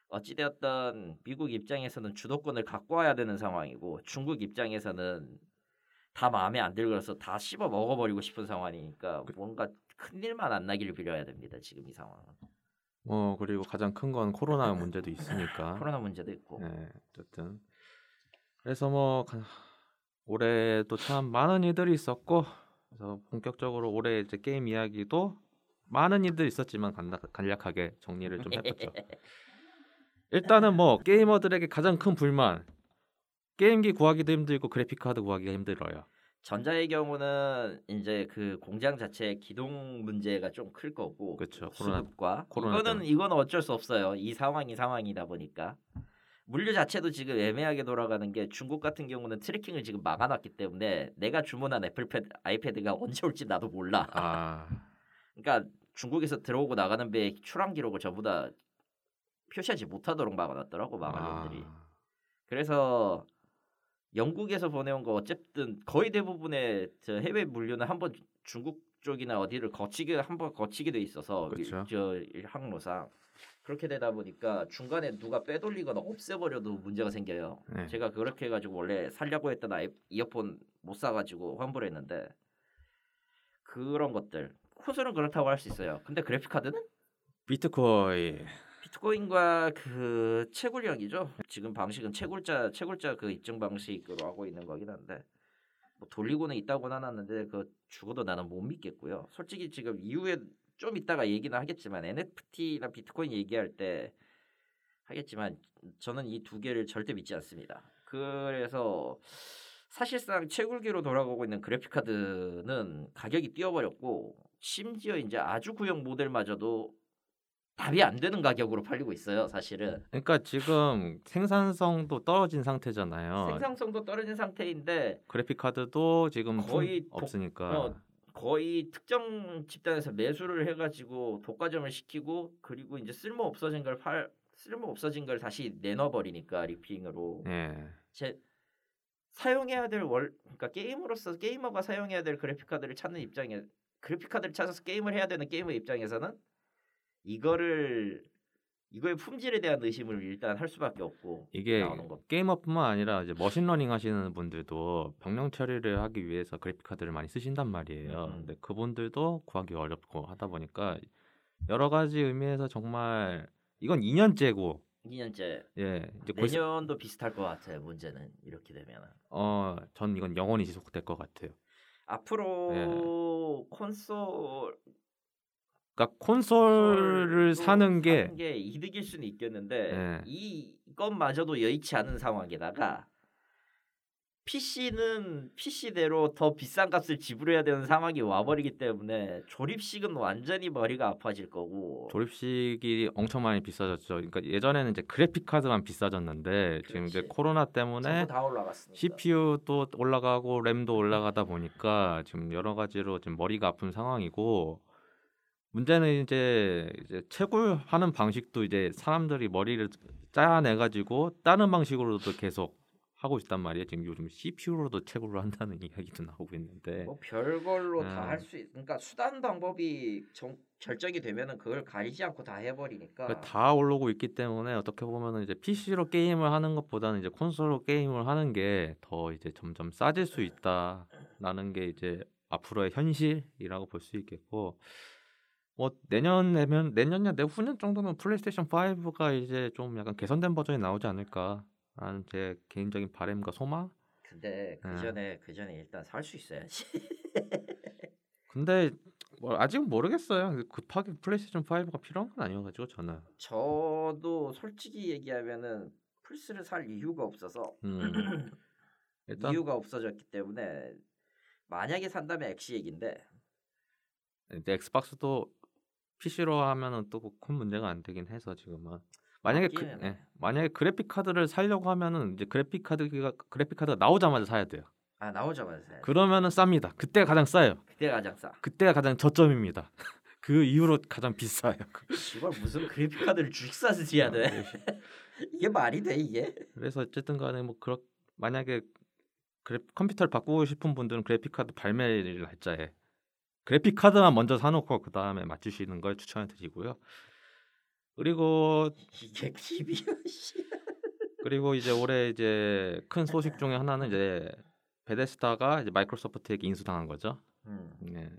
어찌되었던 미국 입장에서는 주도권을 갖고 와야 되는 상황이고 중국 입장에서는 다 마음에 안 들어서 다 씹어 먹어버리고 싶은 상황이니까 그 뭔가 큰 일만 안 나기를 빌어야 됩니다. 지금 이 상황은 뭐 그리고 가장 큰 건 코로나 문제도 있으니까. 코로나 문제도 있고 네, 어쨌든 그래서 뭐 가- 올해도 참 많은 일들이 있었고 그래서 본격적으로 올해 이제 게임 이야기도 많은 일들이 있었지만 간략, 간략 하게 정리를 좀 해봤죠. 일단은 뭐 게이머들에게 가장 큰 불만 게임기 구하기도 힘들고 그래픽 카드 구하기가 힘들어요. 전자의 경우는 이제 그 공장 자체의 기동 문제가 좀 클 거고. 코로나- 수급과 코로나 이거는 때문에. 이건 어쩔 수 없어요. 이 상황이 상황이다 보니까 물류 자체도 지금 애매하게 돌아가는 게 중국 같은 경우는 tracking을 지금 막아놨기 때문에 내가 주문한 애플패드 아이패드가 언제 올지 나도 몰라. 아 그러니까 중국에서 들어오고 나가는 배의 출항 기록을 전부 다 표시하지 못하도록 막아놨더라고 놈들이. 아, 그래서 영국에서 보내온 거 어쨌든 거의 대부분의 저 해외 물류는 한번 중국 쪽이나 어디를 거치게 한 번 거치게 돼 있어서 이- 그쵸. 저 항로상 그렇게 되다 보니까 중간에 누가 빼돌리거나 없애버려도 문제가 생겨요. 네. 제가 그렇게 해가지고 원래 살려고 했던 아이, 이어폰 못 사가지고 환불했는데 그런 것들 콘솔은 그렇다고 할 수 있어요. 근데 그래픽 카드는 비트코인 비트코인과 그 채굴형이죠. 지금 방식은 채굴자 채굴자 그 입증 방식으로 하고 있는 거긴 한데 뭐 돌리고는 있다고는 하놨는데 그 죽어도 나는 못 믿겠고요. 솔직히 지금 이후에 좀 이따가 얘기는 하겠지만 NFT나 비트코인 얘기할 때 하겠지만 저는 이 두 개를 절대 믿지 않습니다. 그래서 사실상 채굴기로 돌아가고 있는 그래픽 카드는 가격이 뛰어버렸고 심지어 이제 아주 구형 모델마저도 답이 안 되는 가격으로 팔리고 있어요. 사실은 그러니까 지금 생산성도 떨어진 상태잖아요. 생산성도 떨어진 상태인데 그래픽 카드도 지금 거의 품 독- 없으니까 어, 거의 특정 집단에서 매수를 해가지고 독과점을 시키고 그리고 이제 쓸모 없어진 걸 팔 쓸모 없어진 걸 다시 내놔버리니까 리핑으로 예. 제 사용해야 될 월 그러니까 게임으로서 게이머가 사용해야 될 그래픽 카드를 찾는 입장에 그래픽 카드를 찾아서 게임을 해야 되는 게이머 입장에서는 이거를 이거의 품질에 대한 의심을 일단 할 수밖에 없고 이게. 게이머뿐만 아니라 이제 machine learning 하시는 분들도 병렬 처리를 하기 위해서 그래픽 카드를 많이 쓰신단 말이에요. 음. 근데 그분들도 구하기 어렵고 하다 보니까 여러 가지 의미에서 정말 이건 2년째고 2년째 예 이제 골 내년도 비슷할 것 같아요. 문제는 이렇게 되면 어 전 이건 영원히 지속될 것 같아요. 앞으로 콘솔 그러니까 콘솔을 사는 게 게 이득일 수는 있겠는데 예. 이 이것마저도 여의치 않은 상황에다가 PC는 PC대로 더 비싼 값을 지불해야 되는 상황이 와버리기 때문에 조립식은 완전히 머리가 아파질 거고 조립식이 엄청 많이 비싸졌죠. 그러니까 예전에는 이제 그래픽 카드만 비싸졌는데 지금 이제 그렇지. 코로나 때문에 CPU도 올라가고 램도 올라가다 보니까 지금 여러 가지로 지금 머리가 아픈 상황이고 문제는 이제 이제 채굴하는 방식도 이제 사람들이 머리를 짜내 가지고 다른 방식으로도 계속 하고 있단 말이에요. 지금 요즘 CPU로도 채굴을 한다는 이야기도 나오고 있는데 뭐 별걸로 다 음. 할수 있. 그러니까 수단 방법이 정, 결정이 되면은 그걸 가리지 않고 다 해버리니까. 그러니까 다 올라오고 있기 때문에 어떻게 보면은 이제 PC로 게임을 하는 것보다는 이제 콘솔로 게임을 하는 게 더 이제 점점 싸질 수 있다라는 게 이제 앞으로의 현실이라고 볼 수 있겠고 뭐 내년 내면 내년이나 내후년 정도면 플레이스테이션 5가 이제 좀 약간 개선된 버전이 나오지 않을까라는 제 개인적인 바람과 소망. 근데 그 음. 전에 그 전에 일단 살 수 있어야지. 근데 뭐 아직 은 모르겠어요. 급하게 플레이스테이션 5가 필요한 건 아니어가지고 저는. 저도 솔직히 얘기하면은 플스를 살 이유가 없어서 음. 일단 이유가 없어졌기 때문에 만약에 산다면 엑시 얘긴데 이제 엑스박스도 PC로 하면은 또 큰 문제가 안 되긴 해서 지금은 만약에 그. 예, 만약에 그래픽 카드를 살려고 하면은 이제 그래픽 카드가 그래픽 카드가 나오자마자 사야 돼요. 아 나오자마자 사야지. 그러면은 쌉니다. 그때가 가장 싸요. 그때 가장 싸. 그때가 가장 저점입니다. 그 이후로 가장 비싸요. 이걸 무슨 그래픽 카드를 주식 사서 해야 돼? 이게 말이 돼 이게? 그래서 어쨌든 간에 뭐 그렇 만약에 그래, 컴퓨터를 바꾸고 싶은 분들은 그래픽 카드 발매 날짜에 그래픽 카드만 먼저 사놓고 그 다음에 맞추시는 걸 추천해 드리고요. 그리고 이게 씨. 그리고 이제 올해 이제 큰 소식 중에 하나는 이제 베데스다가 이제 마이크로소프트에게 인수당한 거죠. 음. 네.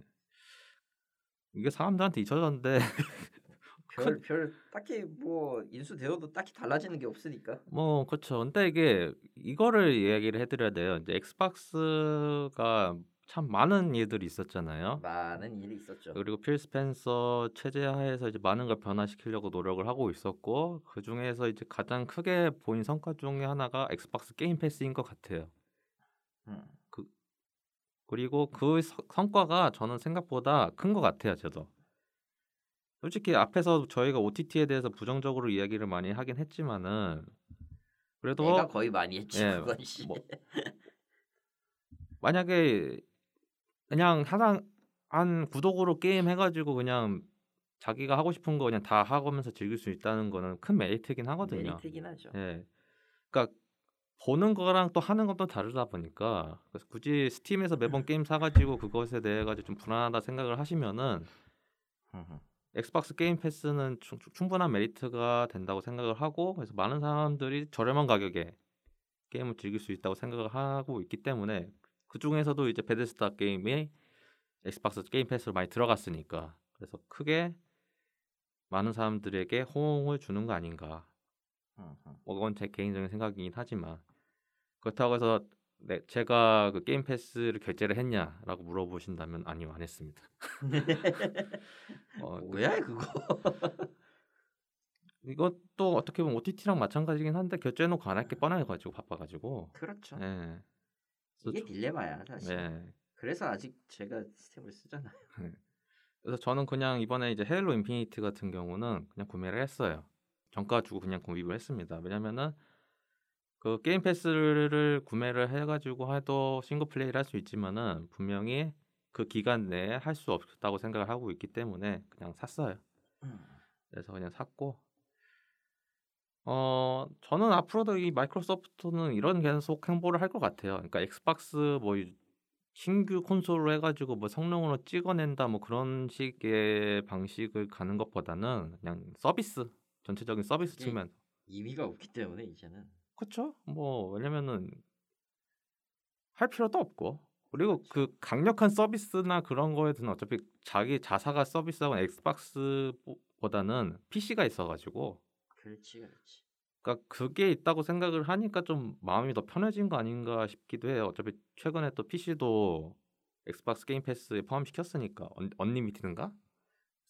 이게 사람들한테 잊혀졌는데 별, 별 딱히 뭐 인수되어도 딱히 달라지는 게 없으니까. 뭐 그렇죠. 근데 이게 이거를 이야기를 해드려야 돼요. 이제 Xbox가 참 많은 일들이 있었잖아요. 많은 일이 있었죠. 그리고 필 스펜서 체제 하에서 이제 많은 걸 변화시키려고 노력을 하고 있었고 그 중에서 이제 가장 크게 보인 성과 중에 하나가 Xbox Game Pass인 것 같아요. 음. 그리고 그 서- 성과가 저는 생각보다 큰 것 같아요. 저도. 솔직히 앞에서 저희가 OTT에 대해서 부정적으로 이야기를 많이 하긴 했지만은 그래도 내가 거의 많이 했지 예. 뭐 만약에 그냥 하나 한 구독으로 게임 해가지고 그냥 자기가 하고 싶은 거 그냥 다 하면서 즐길 수 있다는 거는 큰 메리트긴 하거든요. 메리트긴 하죠. 예. 그러니까 보는 거랑 또 하는 건 또 다르다 보니까 그래서 굳이 스팀에서 매번 게임 사가지고 그것에 대해 가지고 좀 불안하다 생각을 하시면은 Xbox Game Pass는 충, 충분한 메리트가 된다고 생각을 하고 그래서 많은 사람들이 저렴한 가격에 게임을 즐길 수 있다고 생각을 하고 있기 때문에 그 중에서도 이제 베데스다 게임이 Xbox Game Pass로 많이 들어갔으니까 그래서 크게 많은 사람들에게 호응을 주는 거 아닌가 뭐 그건 제 개인적인 생각이긴 하지만 그렇다고 해서 네, 제가 그 Game Pass를 결제를 했냐라고 물어보신다면 아니요 안 했습니다. 어, 뭐야 그거? 이것도 어떻게 보면 OTT랑 마찬가지긴 한데 결제해놓고 안 할 게 뻔해가지고 바빠가지고. 그렇죠. 예. 이게 딜레마야 사실. 예. 그래서 아직 제가 Steam을 쓰잖아요. 그래서 저는 그냥 이번에 이제 Halo Infinite 같은 경우는 그냥 구매를 했어요. 정가 주고 그냥 구입을 했습니다. 왜냐면은 그 Game Pass를 구매를 해가지고 해도 싱글 플레이를 할 수 있지만은 분명히 그 기간 내에 할 수 없다고 생각을 하고 있기 때문에 그냥 샀어요. 그래서 그냥 샀고 어 저는 앞으로도 이 마이크로소프트는 이런 계속 행보를 할 것 같아요. 그러니까 엑스박스 뭐 이- 신규 콘솔로 해가지고 뭐 성능으로 찍어낸다 뭐 그런 식의 방식을 가는 것보다는 그냥 서비스 전체적인 서비스 측면 의미가 없기 때문에 이제는 그렇죠. 뭐 왜냐면은 할 필요도 없고 그리고 그 강력한 서비스나 그런 거에 대해서는 어차피 자기 자사가 서비스하고 Xbox보다는 PC가 있어가지고 그렇지 그렇지. 그러니까 그게 있다고 생각을 하니까 좀 마음이 더 편해진 거 아닌가 싶기도 해요. 어차피 최근에 또 PC도 Xbox Game Pass에 포함시켰으니까 언, unlimited인가?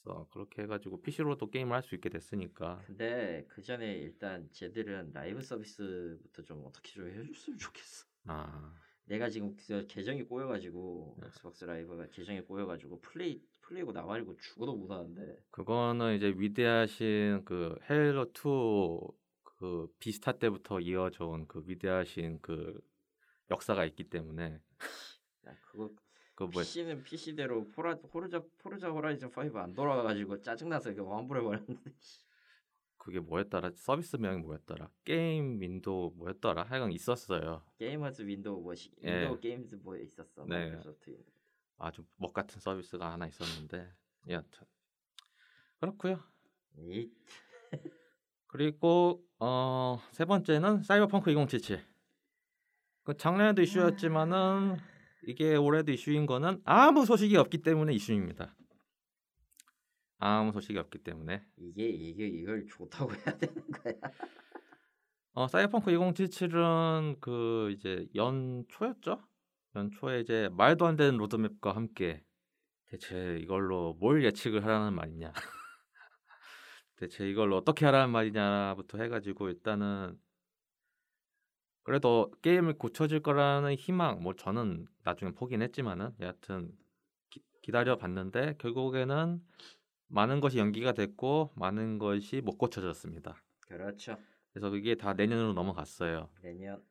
그래서 그렇게 해가지고 PC로도 게임을 할 수 있게 됐으니까 근데 그 전에 일단 쟤들은 라이브 서비스부터 좀 어떻게 좀 해줬으면 좋겠어. 아 내가 지금 그 계정이 꼬여가지고 네. Xbox Live가 계정이 꼬여가지고 플레이 플레이고 나발이고 죽어도 못 하는데. 그거는 이제 위대하신 그 Halo 2 그 Vista 때부터 이어져 온 그 위대하신 그 역사가 있기 때문에. 야, 그거 그 뭐 PC는 PC대로 포라 Forza Forza Horizon 5 안 돌아가가지고 짜증나서 이거 환불해 버렸는데 그게 뭐였더라? 서비스명이 뭐였더라? 게임 Window 뭐였더라? 하여간 있었어요. Gamers Window 뭐 시- 예. Window Games 뭐 있었어? 네. 마이크로소프트 아주 뭣 같은 서비스가 하나 있었는데 여튼 그렇고요. 이 그리고 어, 세 번째는 사이버펑크 2077. 그 작년에도 이슈였지만은 이게 올해도 이슈인 거는 아무 소식이 없기 때문에 이슈입니다. 아무 소식이 없기 때문에 이게 이게 이걸 좋다고 해야 되는 거야 어, 사이버펑크 2077은 그 이제 연초였죠? 연초에 이제 말도 안 되는 로드맵과 함께 대체 이걸로 뭘 예측을 하라는 말이냐? 대체 이걸 어떻게 하라는 말이냐부터 해가지고 일단은 그래도 게임을 고쳐질 거라는 희망, 뭐 저는 나중에 포기는 했지만은 여하튼 기, 기다려 봤는데 결국에는 많은 것이 연기가 됐고 많은 것이 못 고쳐졌습니다. 그렇죠 그래서 이게 다 내년으로 넘어갔어요. 내년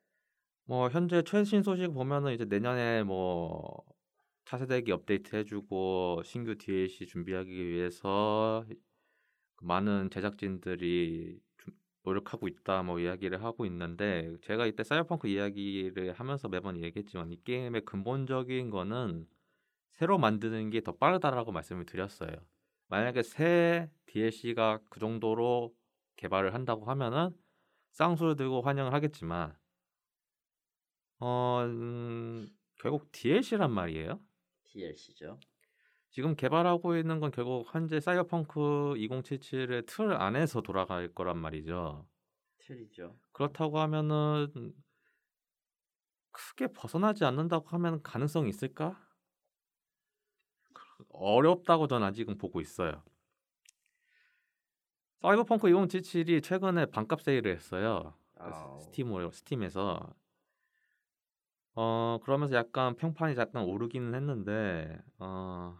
뭐 현재 최신 소식 보면은 이제 내년에 뭐 차세대기 업데이트 해주고 신규 DLC 준비하기 위해서 많은 제작진들이 좀 노력하고 있다 뭐 이야기를 하고 있는데 제가 이때 사이버펑크 이야기를 하면서 매번 얘기했지만 이 게임의 근본적인 거는 새로 만드는 게 더 빠르다라고 말씀을 드렸어요. 만약에 새 DLC가 그 정도로 개발을 한다고 하면은 쌍수를 들고 환영을 하겠지만 어 음, 결국 DLC란 말이에요. DLC죠 지금 개발하고 있는 건 결국 현재 사이버펑크 2077의 틀 안에서 돌아갈 거란 말이죠. 틀이죠 그렇다고 하면은 크게 벗어나지 않는다고 하면 가능성이 있을까? 어렵다고 전 아직은 보고 있어요. 사이버펑크 2077이 최근에 반값 세일을 했어요. 그 아우. 스팀으로 스팀에서 어 그러면서 약간 평판이 약간 오르기는 했는데 어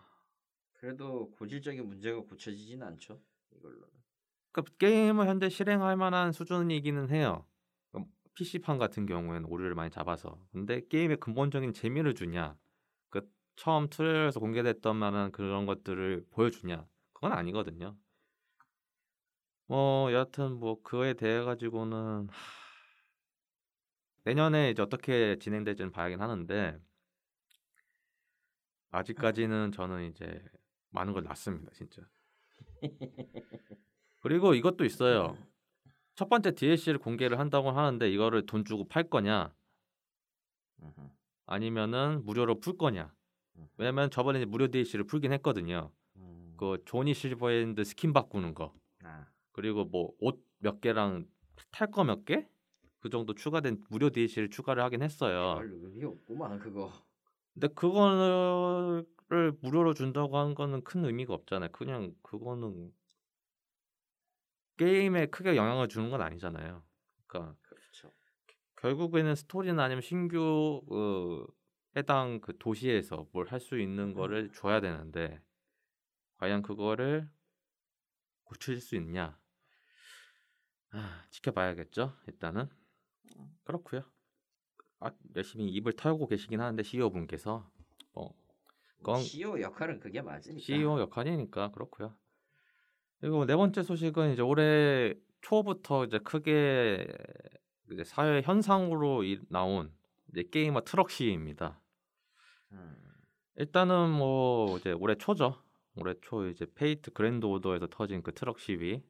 그래도 고질적인 문제가 고쳐지지는 않죠. 이걸로는. 그러니까 게임을 현재 실행할 만한 수준이기는 해요. 음 PC판 같은 경우에는 오류를 많이 잡아서. 근데 게임의 근본적인 재미를 주냐, 그 처음 트레일러에서 공개됐던 만한 그런 것들을 보여주냐, 그건 아니거든요. 뭐 여하튼 뭐 그거에 대해 가지고는 내년에 이제 어떻게 진행될지는 봐야긴 하는데 아직까지는 저는 이제 많은 걸 놨습니다, 진짜. 그리고 이것도 있어요. 첫 번째 DLC를 공개를 한다고 하는데 이거를 돈 주고 팔 거냐. 아니면은 무료로 풀 거냐. 음. 왜냐면 저번에 무료 DLC를 풀긴 했거든요. 음. 그 조니 실버핸드 스킨 바꾸는 거. 아. 그리고 뭐 옷 몇 개랑 탈 거 몇 개? 그 정도 추가된 무료 DLC를 추가를 하긴 했어요. 별 의미 없구만 그거. 근데 그거를 무료로 준다고 하는 거는 큰 의미가 없잖아요. 그냥 그거는 게임에 크게 영향을 주는 건 아니잖아요. 그러니까 그렇죠. 결국에는 스토리나 아니면 신규 그 해당 그 도시에서 뭘 할 수 있는 거를 줘야 되는데 과연 그거를 고칠 수 있냐? 아, 지켜봐야겠죠. 일단은 그렇고요. 아, 열심히 입을 털고 계시긴 하는데 CEO 분께서 뭐 그건 CEO 역할은 그게 맞으니까. CEO 역할이니까 그렇고요. 그리고 네 번째 소식은 이제 올해 초부터 이제 크게 이제 사회 현상으로 이- 나온 이제 게이머 트럭 시위입니다. 음. 일단은 뭐 이제 올해 초죠. 올해 초 이제 Fate Grand Order에서 터진 그 트럭 시위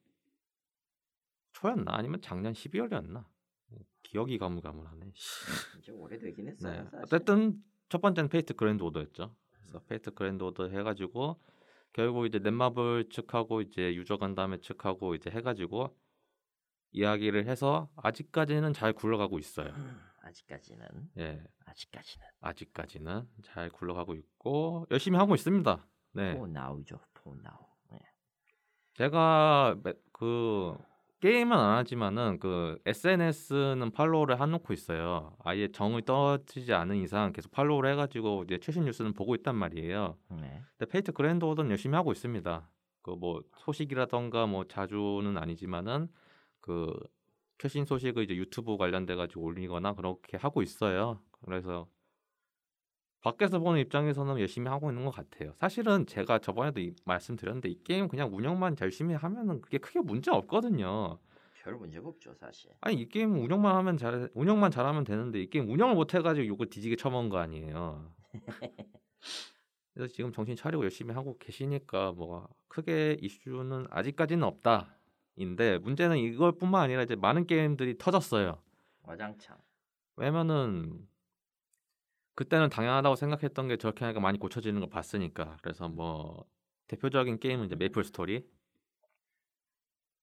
초였나 아니면 작년 12월이었나 기억이 가물가물하네. 씨. 이제 오래되긴 했어요. 네. 사실. 어쨌든 첫 번째는 Fate Grand Order였죠. 그래서 Fate Grand Order 해가지고 결국 이제 넷마블 측하고 이제 유저 간담회 측하고 이제 해가지고 이야기를 해서 아직까지는 잘 굴러가고 있어요. 음, 아직까지는 예, 아직까지는 아직까지는 잘 굴러가고 있고 열심히 하고 있습니다. 네, for now죠. For now. 네. 제가 매- 그 게임은 안 하지만은 그 SNS는 팔로우를 해놓고 있어요. 아예 정이 떨어지지 않은 이상 계속 팔로우를 해가지고 이제 최신 뉴스는 보고 있단 말이에요. 네. 근데 Fate Grand Order는 열심히 하고 있습니다. 그 뭐 소식이라던가 뭐 자주는 아니지만은 그 최신 소식을 이제 유튜브 관련돼 가지고 올리거나 그렇게 하고 있어요. 그래서 밖에서 보는 입장에서는 열심히 하고 있는 것 같아요. 사실은 제가 저번에도 이- 말씀드렸는데 이 게임 그냥 운영만 열심히 하면은 그게 크게 문제 없거든요. 별 문제가 없죠 사실. 아니 이 게임 운영만 하면 잘 운영만 잘하면 되는데 이 게임 운영을 못 해가지고 요거 뒤지게 쳐먹은 거 아니에요. 그래서 지금 정신 차리고 열심히 하고 계시니까 뭐 크게 이슈는 아직까지는 없다 인데 문제는 이걸뿐만 아니라 이제 많은 게임들이 터졌어요. 와장창. 왜냐면은 그때는 당연하다고 생각했던 게 저렇게 하니까 많이 고쳐지는 걸 봤으니까 그래서 뭐 대표적인 게임은 이제 메이플 스토리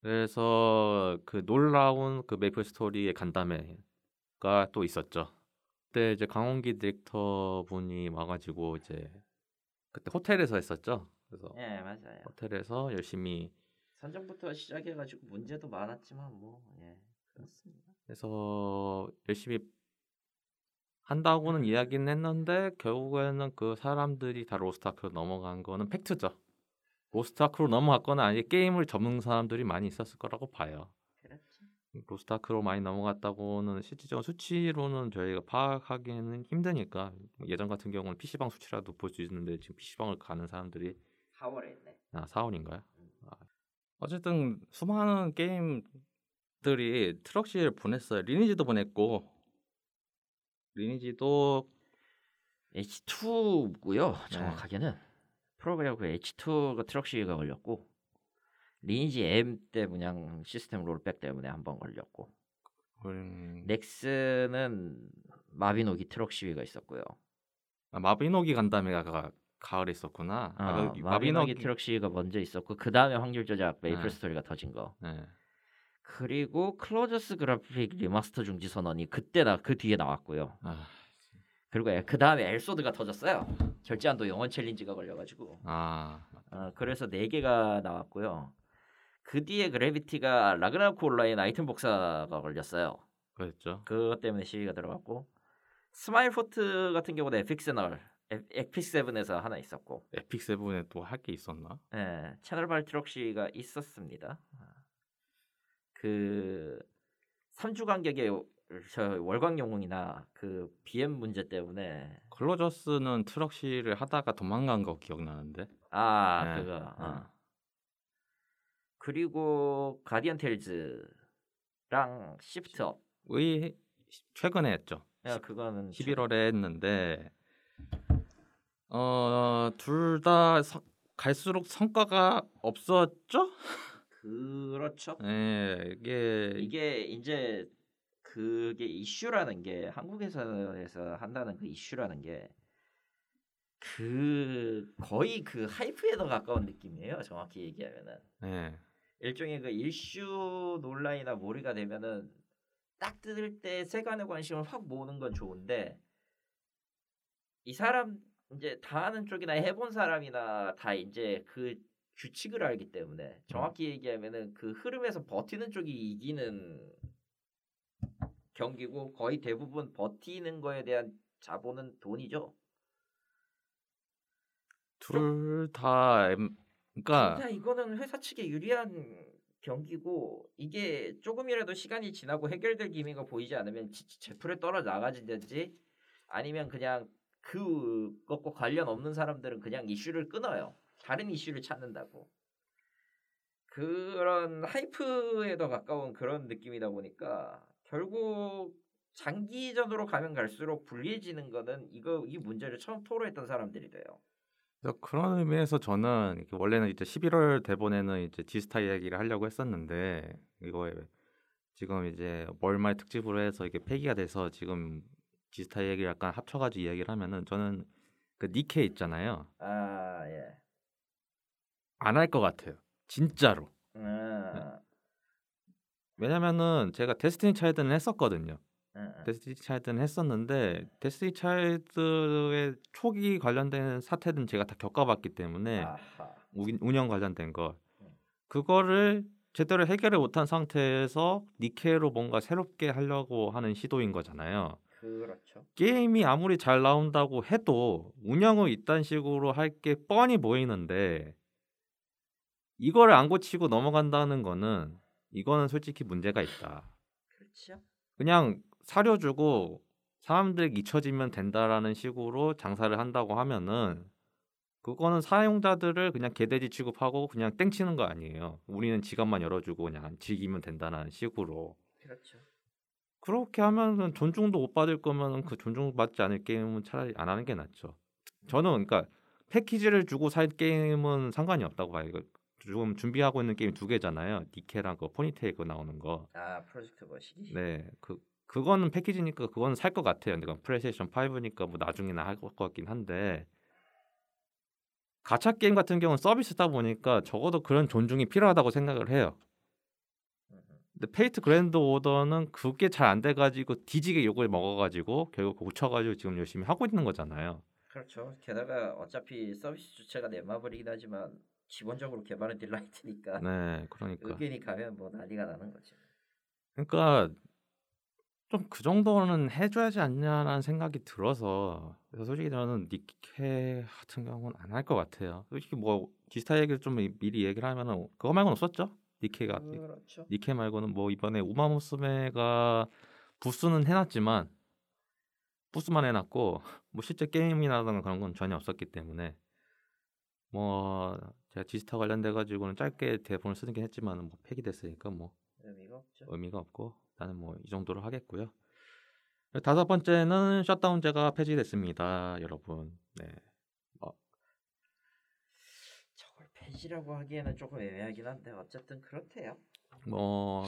그래서 그 놀라운 그 메이플 스토리의 간담회가 또 있었죠 그때 이제 강원기 디렉터 분이 와가지고 이제 그때 호텔에서 했었죠 그래서 예 맞아요. 호텔에서 열심히 선정부터 시작해가지고 문제도 많았지만 뭐 예 그렇습니다. 그래서 열심히 한다고는 이야기는 했는데 결국에는 그 사람들이 다 로스트아크로 넘어간 거는 팩트죠. 로스트아크로 넘어갔거나 아니 게임을 접는 사람들이 많이 있었을 거라고 봐요. 그렇죠. 로스트아크로 많이 넘어갔다고는 실질적인 수치로는 저희가 파악하기는 힘드니까 예전 같은 경우는 PC방 수치라도 볼 수 있는데 지금 PC방을 가는 사람들이 4월에 했네. 아, 4월인가요? 아. 어쨌든 수많은 게임들이 트럭 시위를 보냈어요. 리니지도 보냈고 리니지도 H2고요. 네. 정확하게는 프로그램 그 H2가 트럭 시위가 걸렸고 리니지 M 때 그냥 시스템 rollback 때문에 한 번 걸렸고 음, 넥슨은 마비노기 트럭 시위가 있었고요. 아, 마비노기 간담회가 가, 가을에 있었구나. 아, 아, 그 마비노기 트럭 시위가 먼저 있었고 그 다음에 확률 조작 메이플 네. 스토리가 터진 거. 네. 그리고 클로저스 그래픽 리마스터 중지 선언이 그때 나 그 뒤에 나왔고요. 아, 그리고 그 다음에 엘소드가 터졌어요. 결제한도 영원 챌린지가 걸려가지고. 아, 어, 그래서 네 개가 나왔고요. 그 뒤에 그래비티가 라그나로크 온라인 아이템 복사가 걸렸어요. 그랬죠. 그것 때문에 시위가 들어갔고 스마일게이트 같은 경우는 에픽세븐 에픽 세븐에서 하나 있었고 에픽 세븐에 또 할 게 있었나? 예, 채널발 트럭시위가 있었습니다. 아. 그 3주 간격의 저 월광 영웅이나 그 BM 문제 때문에 클로저스는 트럭시위를 하다가 도망간 거 기억나는데. 아 네, 그거 네. 어. 그리고 가디언 테일즈랑 시프트업 의 최근에 했죠. 야 그거는 11월에 했는데 어 둘 다 갈수록 성과가 없었죠? 그렇죠. 예, 이게 이게 이제 그게 이슈라는 게 한국에서 한다는 그 이슈라는 게 그 거의 그 하이프에 더 가까운 느낌이에요. 정확히 얘기하면은 예. 일종의 그 이슈 논란이나 몰이가 되면은 딱 뜯을 때 세간의 관심을 확 모으는 건 좋은데 이 사람 이제 다 아는 쪽이나 해본 사람이나 다 이제 그 규칙을 알기 때문에 정확히 얘기하면은 그 흐름에서 버티는 쪽이 이기는 경기고 거의 대부분 버티는 거에 대한 자본은 돈이죠. 둘 다 그러니까 그냥 이거는 회사 측에 유리한 경기고 이게 조금이라도 시간이 지나고 해결될 기미가 보이지 않으면 제풀에 떨어 나가지든지 아니면 그냥 그것과 관련 없는 사람들은 그냥 이슈를 끊어요. 다른 이슈를 찾는다고. 그런 하이프에 더 가까운 그런 느낌이다 보니까 결국 장기전으로 가면 갈수록 불리해지는 거는 이거 이 문제를 처음 토로했던 사람들이 돼요. 그래서 그런 의미에서 저는 원래는 이제 11월 대본에는 이제 지스타 이야기를 하려고 했었는데 이거 지금 이제 월말 특집으로 해서 이게 폐기가 돼서 지금 지스타 얘기를 약간 합쳐가지고 이야기를 하면은 저는 그 니케 있잖아요 아 예. 안 할 것 같아요 진짜로 음, 왜냐면은 제가 데스티니 차일드는 했었거든요 음, 음. 데스티니 차일드는 했었는데 데스티니 차일드의 초기 관련된 사태는 제가 다 겪어봤기 때문에 아하. 우- 운영 관련된 거 음. 그거를 제대로 해결을 못한 상태에서 니케로 뭔가 새롭게 하려고 하는 시도인 거잖아요. 그렇죠. 게임이 아무리 잘 나온다고 해도 운영을 이딴 식으로 할 게 뻔히 보이는데 이거를 안 고치고 넘어간다는 거는 이거는 솔직히 문제가 있다. 그렇죠. 그냥 사료 주고 사람들 잊혀지면 된다라는 식으로 장사를 한다고 하면은 그거는 사용자들을 그냥 개돼지 취급하고 그냥 땡치는 거 아니에요. 우리는 지갑만 열어주고 그냥 즐기면 된다는 식으로. 그렇죠. 그렇게 하면은 존중도 못 받을 거면은 그 존중받지 않을 게임은 차라리 안 하는 게 낫죠. 저는 그러니까 패키지를 주고 살 게임은 상관이 없다고 봐요. 지금 준비하고 있는 게임 두 개잖아요. 니케랑 그 포니테일 그 나오는 거. 아 프로젝트 거시기. 네, 그 그거는 패키지니까 그거는 살 것 같아요. 내가 플레이스테이션 5니까 뭐 나중에나 할 것 같긴 한데 가챠 게임 같은 경우는 서비스다 보니까 적어도 그런 존중이 필요하다고 생각을 해요. 근데 페이트 그랜드 오더는 그게 잘 안 돼가지고 뒤지게 욕을 먹어가지고 결국 고쳐가지고 지금 열심히 하고 있는 거잖아요. 그렇죠. 게다가 어차피 서비스 주체가 넷마블이긴 하지만 기본적으로 개발은 딜라이트니까 네, 그러니까 의견이 가면 뭐 난리가 나는 거지. 그러니까 좀 그 정도는 해줘야지 않냐라는 생각이 들어서 그래서 솔직히 저는 니케 같은 경우는 안 할 것 같아요. 솔직히 뭐 지스타 얘기를 좀 미- 미리 얘기를 하면은 그거 말고는 없었죠. 니케가 그렇죠. 니케 말고는 뭐 이번에 우마무스메가 부스는 해놨지만 부스만 해놨고 뭐 실제 게임이라든가 그런 건 전혀 없었기 때문에 뭐 제가 디스타 관련돼 가지고는 짧게 대본을 쓰긴 했지만 뭐 폐기됐으니까 뭐 의미가 없죠. 의미가 없고 나는 뭐 이 정도로 하겠고요. 다섯 번째는 셧다운제가 폐지됐습니다, 여러분. 네. 저걸 폐지라고 하기에는 조금 애매하긴 한데 어쨌든 그렇대요. 뭐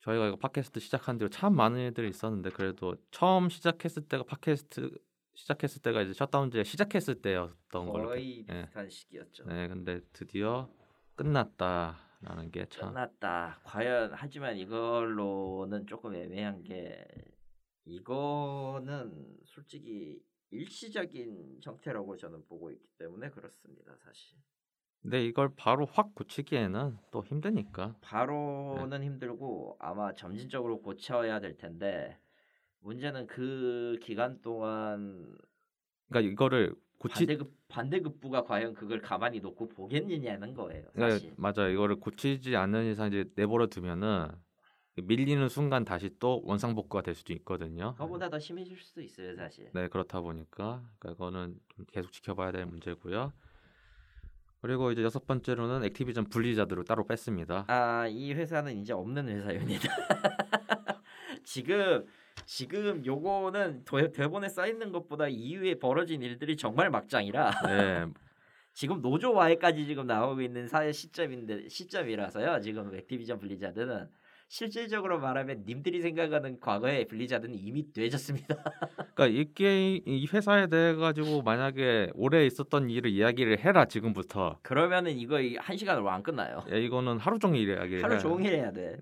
저희가 이거 팟캐스트 시작한 뒤로 참 많은 일들이 있었는데 그래도 처음 시작했을 때가 팟캐스트 시작했을 때가 이제 셧다운제 시작했을 때였던 걸로. 거의 기- 예. 비슷한 시기였죠. 네, 근데 드디어 끝났다라는 게 참. 끝났다. 과연 하지만 이걸로는 조금 애매한 게 이거는 솔직히 일시적인 형태라고 저는 보고 있기 때문에 그렇습니다. 사실 근데 이걸 바로 확 고치기에는 또 힘드니까. 바로는 힘들고 아마 점진적으로 고쳐야 될 텐데 문제는 그 기간 동안 그러니까 이거를 고치 반대급 반대급부가 과연 그걸 가만히 놓고 보겠느냐는 거예요. 네, 사실. 맞아요. 이거를 고치지 않는 이상 이제 내버려 두면은 밀리는 순간 다시 또 원상복구가 될 수도 있거든요. 그거보다 더 심해질 수도 있어요, 사실. 네, 그렇다 보니까 그러니까 이거는 좀 계속 지켜봐야 될 문제고요. 그리고 이제 여섯 번째로는 액티비전 분리자들을 따로 뺐습니다. 아, 이 회사는 이제 없는 회사입니다. 지금 지금 요거는 도- 대본에 써 있는 것보다 이후에 벌어진 일들이 정말 막장이라 네, 지금 노조 와해까지 지금 나오고 있는 사회 시점인데 시점이라서요. 지금 액티비전 블리자드는 실질적으로 말하면 님들이 생각하는 과거의 블리자드는 이미 되졌습니다. 그러니까 이 게임 이 회사에 대해 가지고 만약에 올해 있었던 일을 이야기를 해라 지금부터. 그러면은 이거 이- 한 시간으로 안 끝나요. 야, 이거는 하루 종일 이야기를 하루 종일 해야 돼.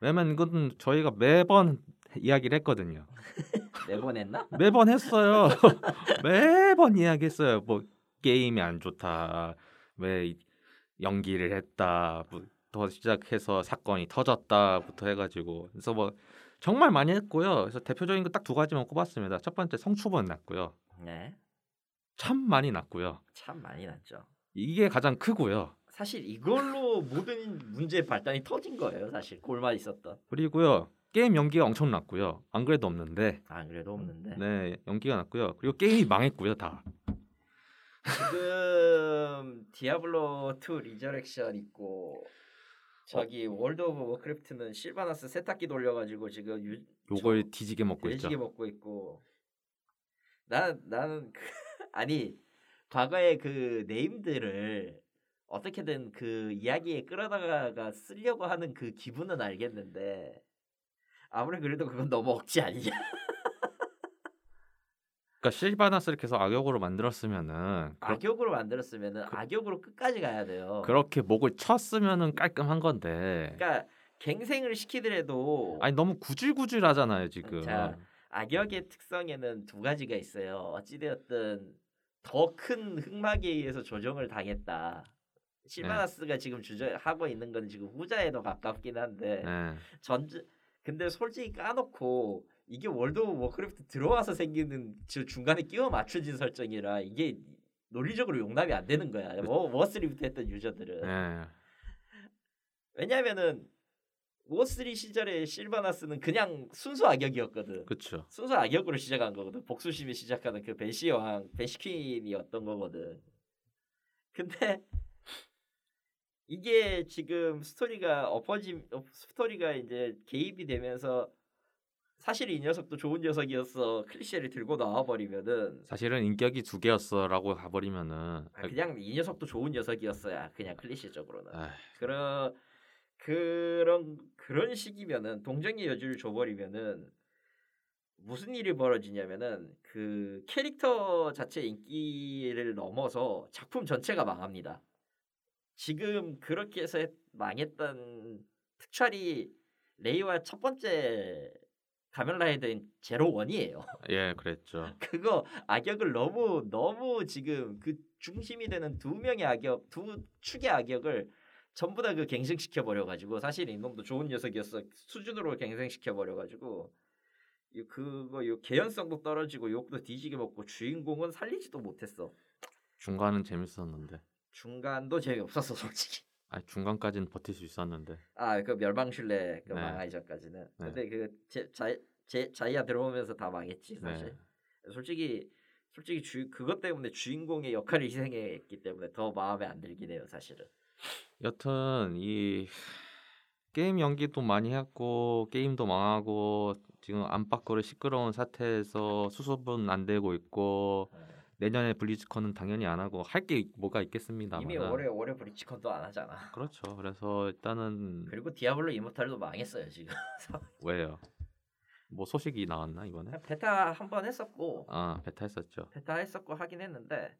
왜냐면 이건 저희가 매번 이야기를 했거든요. 매번 했나? 매번 했어요. 매번 이야기했어요. 뭐 게임이 안 좋다. 왜 이- 연기를 했다. 부터 시작해서 사건이 터졌다부터 해가지고 그래서 뭐 정말 많이 했고요. 그래서 대표적인 거 딱 두 가지만 꼽았습니다. 첫 번째 성추범 났고요. 네. 참 많이 났고요. 참 많이 났죠. 이게 가장 크고요. 사실 이걸로 모든 문제 발단이 터진 거예요. 사실 골만 있었던. 그리고요 게임 연기가 엄청 났고요. 안 그래도 없는데 안 그래도 없는데. 네 연기가 났고요. 그리고 게임이 망했고요 다. 지금 디아블로 2 리저렉션 있고 저기 월드 오브 워크래프트는 실바나스 세탁기 돌려가지고 지금 유, 욕을 뒤지게 먹고 있죠. 뒤지게 먹고 있고 난 나는 그, 아니 과거의 그 네임들을 어떻게든 그 이야기에 끌어다가 쓰려고 하는 그 기분은 알겠는데 아무리 그래도 그건 너무 억지 아니냐 그러니까 실바나스를 계속 악역으로 만들었으면은 악역으로 만들었으면은 악역으로 끝까지 가야 돼요. 그렇게 목을 쳤으면은 깔끔한 건데. 그러니까 갱생을 시키더라도 아니 너무 구질구질하잖아요 지금. 자, 악역의 특성에는 두 가지가 있어요. 어찌되었든 더 큰 흑막에 의해서 조정을 당했다. 실바나스가 지금 주저하고 있는 건 지금 후자에 더 가깝긴 한데 네. 전제 근데 솔직히 까놓고 이게 월드 오브 워크래프트 들어와서 생기는 저 중간에 끼워 맞춰진 설정이라 이게 논리적으로 용납이 안 되는 거야. 워 워스리부터 했던 유저들은 네. 왜냐하면은 워스리 시절에 실바나스는 그냥 순수 악역이었거든. 그렇죠. 순수 악역으로 시작한 거거든. 복수심에 시작하는 그 밴시 왕, 밴시 퀸이었던 거거든. 근데 이게 지금 스토리가 엎어짐, 어, 스토리가 이제 개입이 되면서 사실 이 녀석도 좋은 녀석이었어 클리셰를 들고 나와버리면은 사실은 인격이 두 개였어라고 가버리면은 아, 그냥 이 녀석도 좋은 녀석이었어야 그냥 클리셰적으로는 아, 그런 그런 그런 식이면은 동정의 여지를 줘버리면은 무슨 일이 벌어지냐면은 그 캐릭터 자체 인기를 넘어서 작품 전체가 망합니다. 지금 그렇게 해서 망했던 특촬이 레이와 첫 번째 가면라이더인 제로 원이에요. 예, 그랬죠. 그거 악역을 너무 너무 지금 그 중심이 되는 두 명의 악역 두 축의 악역을 전부 다 그 갱생시켜 버려 가지고 사실 이놈도 좋은 녀석이었어 수준으로 갱생시켜 버려 가지고 이 그거 요 개연성도 떨어지고 욕도 뒤지게 먹고 주인공은 살리지도 못했어 중간은 재밌었는데. 중간도 재미없었어 솔직히 아, 중간까지는 버틸 수 있었는데. 아그 멸망신뢰 그 네. 망하기 전까지는 네. 근데 그 제, 자, 제, 자이아 들어오면서 다 망했지 사실 네. 솔직히 솔직히 주 그것 때문에 주인공의 역할을 희생했기 때문에 더 마음에 안 들긴 해요 사실은 여튼 이 게임 연기도 많이 했고 게임도 망하고 지금 안팎으로 시끄러운 사태에서 수습은 안 되고 있고 내년에 블리즈컨은 당연히 안 하고 할 게 뭐가 있겠습니까. 이미 올해 올해 블리즈컨도 안 하잖아 그렇죠. 그래서 일단은 그리고 디아블로 이모탈도 망했어요 지금 왜요? 뭐 소식이 나왔나 이번에? 베타 한 번 했었고 아 베타 했었죠. 베타 했었고 하긴 했는데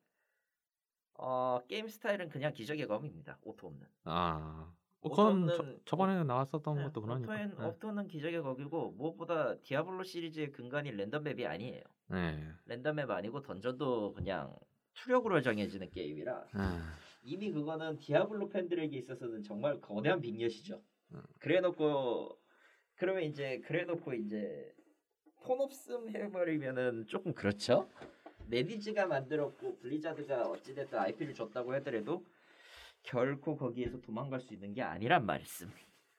어 게임 스타일은 그냥 기적의 검입니다 오토 없는 아 어, 그건 저, 오토는- 저 번에 나왔었던 네, 것도 그러니까. 오토엔, 네. 오토는 기적의 검이고 무엇보다 디아블로 시리즈의 근간이 랜덤 맵이 아니에요 네. 랜덤맵 아니고 던전도 그냥 투력으로 정해지는 게임이라 아, 이미 그거는 디아블로 팬들에게 있어서는 정말 거대한 빅엿이죠. 음. 그래놓고 그러면 이제 그래놓고 이제 폰 없음 해버리면은 조금 그렇죠. 넷이즈가 만들었고 블리자드가 어찌됐든 IP를 줬다고 하더라도 결코 거기에서 도망갈 수 있는 게 아니란 말씀.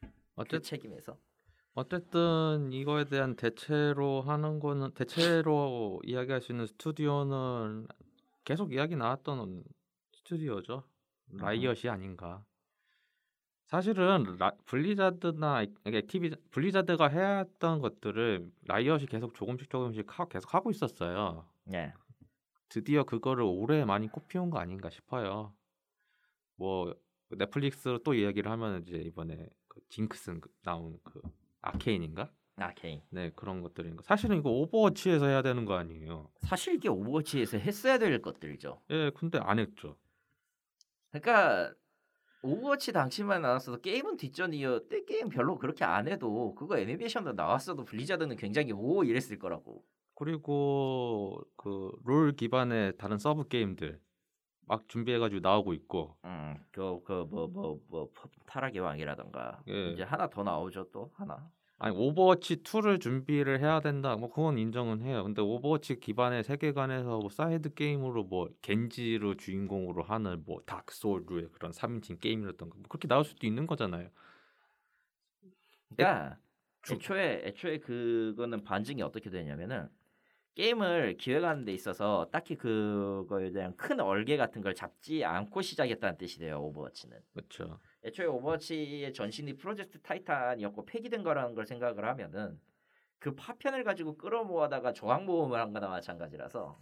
그 어쨌든 책임에서. 어쨌든 이거에 대한 대체로 하는 거는 대체로 이야기할 수 있는 스튜디오는 계속 이야기 나왔던 스튜디오죠. 라이엇이 아닌가. 사실은 라, 블리자드나 액티비 블리자드가 해야 했던 것들을 라이엇이 계속 조금씩 조금씩 하, 계속 하고 있었어요. 네. 드디어 그거를 올해 많이 꽃피운 거 아닌가 싶어요. 뭐 넷플릭스로 또 이야기를 하면 이제 이번에 그 징크스 나온 그 아케인인가? 아케인. 네 그런 것들인 거. 사실은 이거 오버워치에서 해야 되는 거 아니에요. 사실 이게 오버워치에서 했어야 될 것들이죠. 예, 근데 안 했죠. 그러니까 오버워치 당시만 나왔어도 게임은 뒷전이요. 때 게임 별로 그렇게 안 해도 그거 애니메이션도 나왔어도 블리자드는 굉장히 오 이랬을 거라고. 그리고 그 롤 기반의 다른 서브 게임들 막 준비해가지고 나오고 있고. 음, 그 그 뭐 뭐 뭐 타락의 왕이라던가 예. 이제 하나 더 나오죠 또 하나. 아니 오버워치 2를 준비를 해야 된다. 뭐 그건 인정은 해요. 근데 오버워치 기반의 세계관에서 뭐 사이드 게임으로 뭐 겐지로 주인공으로 하는 뭐 소울의 그런 3인칭 게임이라던가 뭐 그렇게 나올 수도 있는 거잖아요. 그러니까 주- 애초에 애초에 그거는 반증이 어떻게 되냐면은 게임을 기획하는 데 있어서 딱히 그거에 대한 큰 얼개 같은 걸 잡지 않고 시작했다는 뜻이 돼요 오버워치는. 그렇죠. 애초에 오버워치의 전신이 프로젝트 타이탄이었고 폐기된 거라는 걸 생각을 하면은 그 파편을 가지고 끌어모아다가 저항 모음을 한 거나 마찬가지라서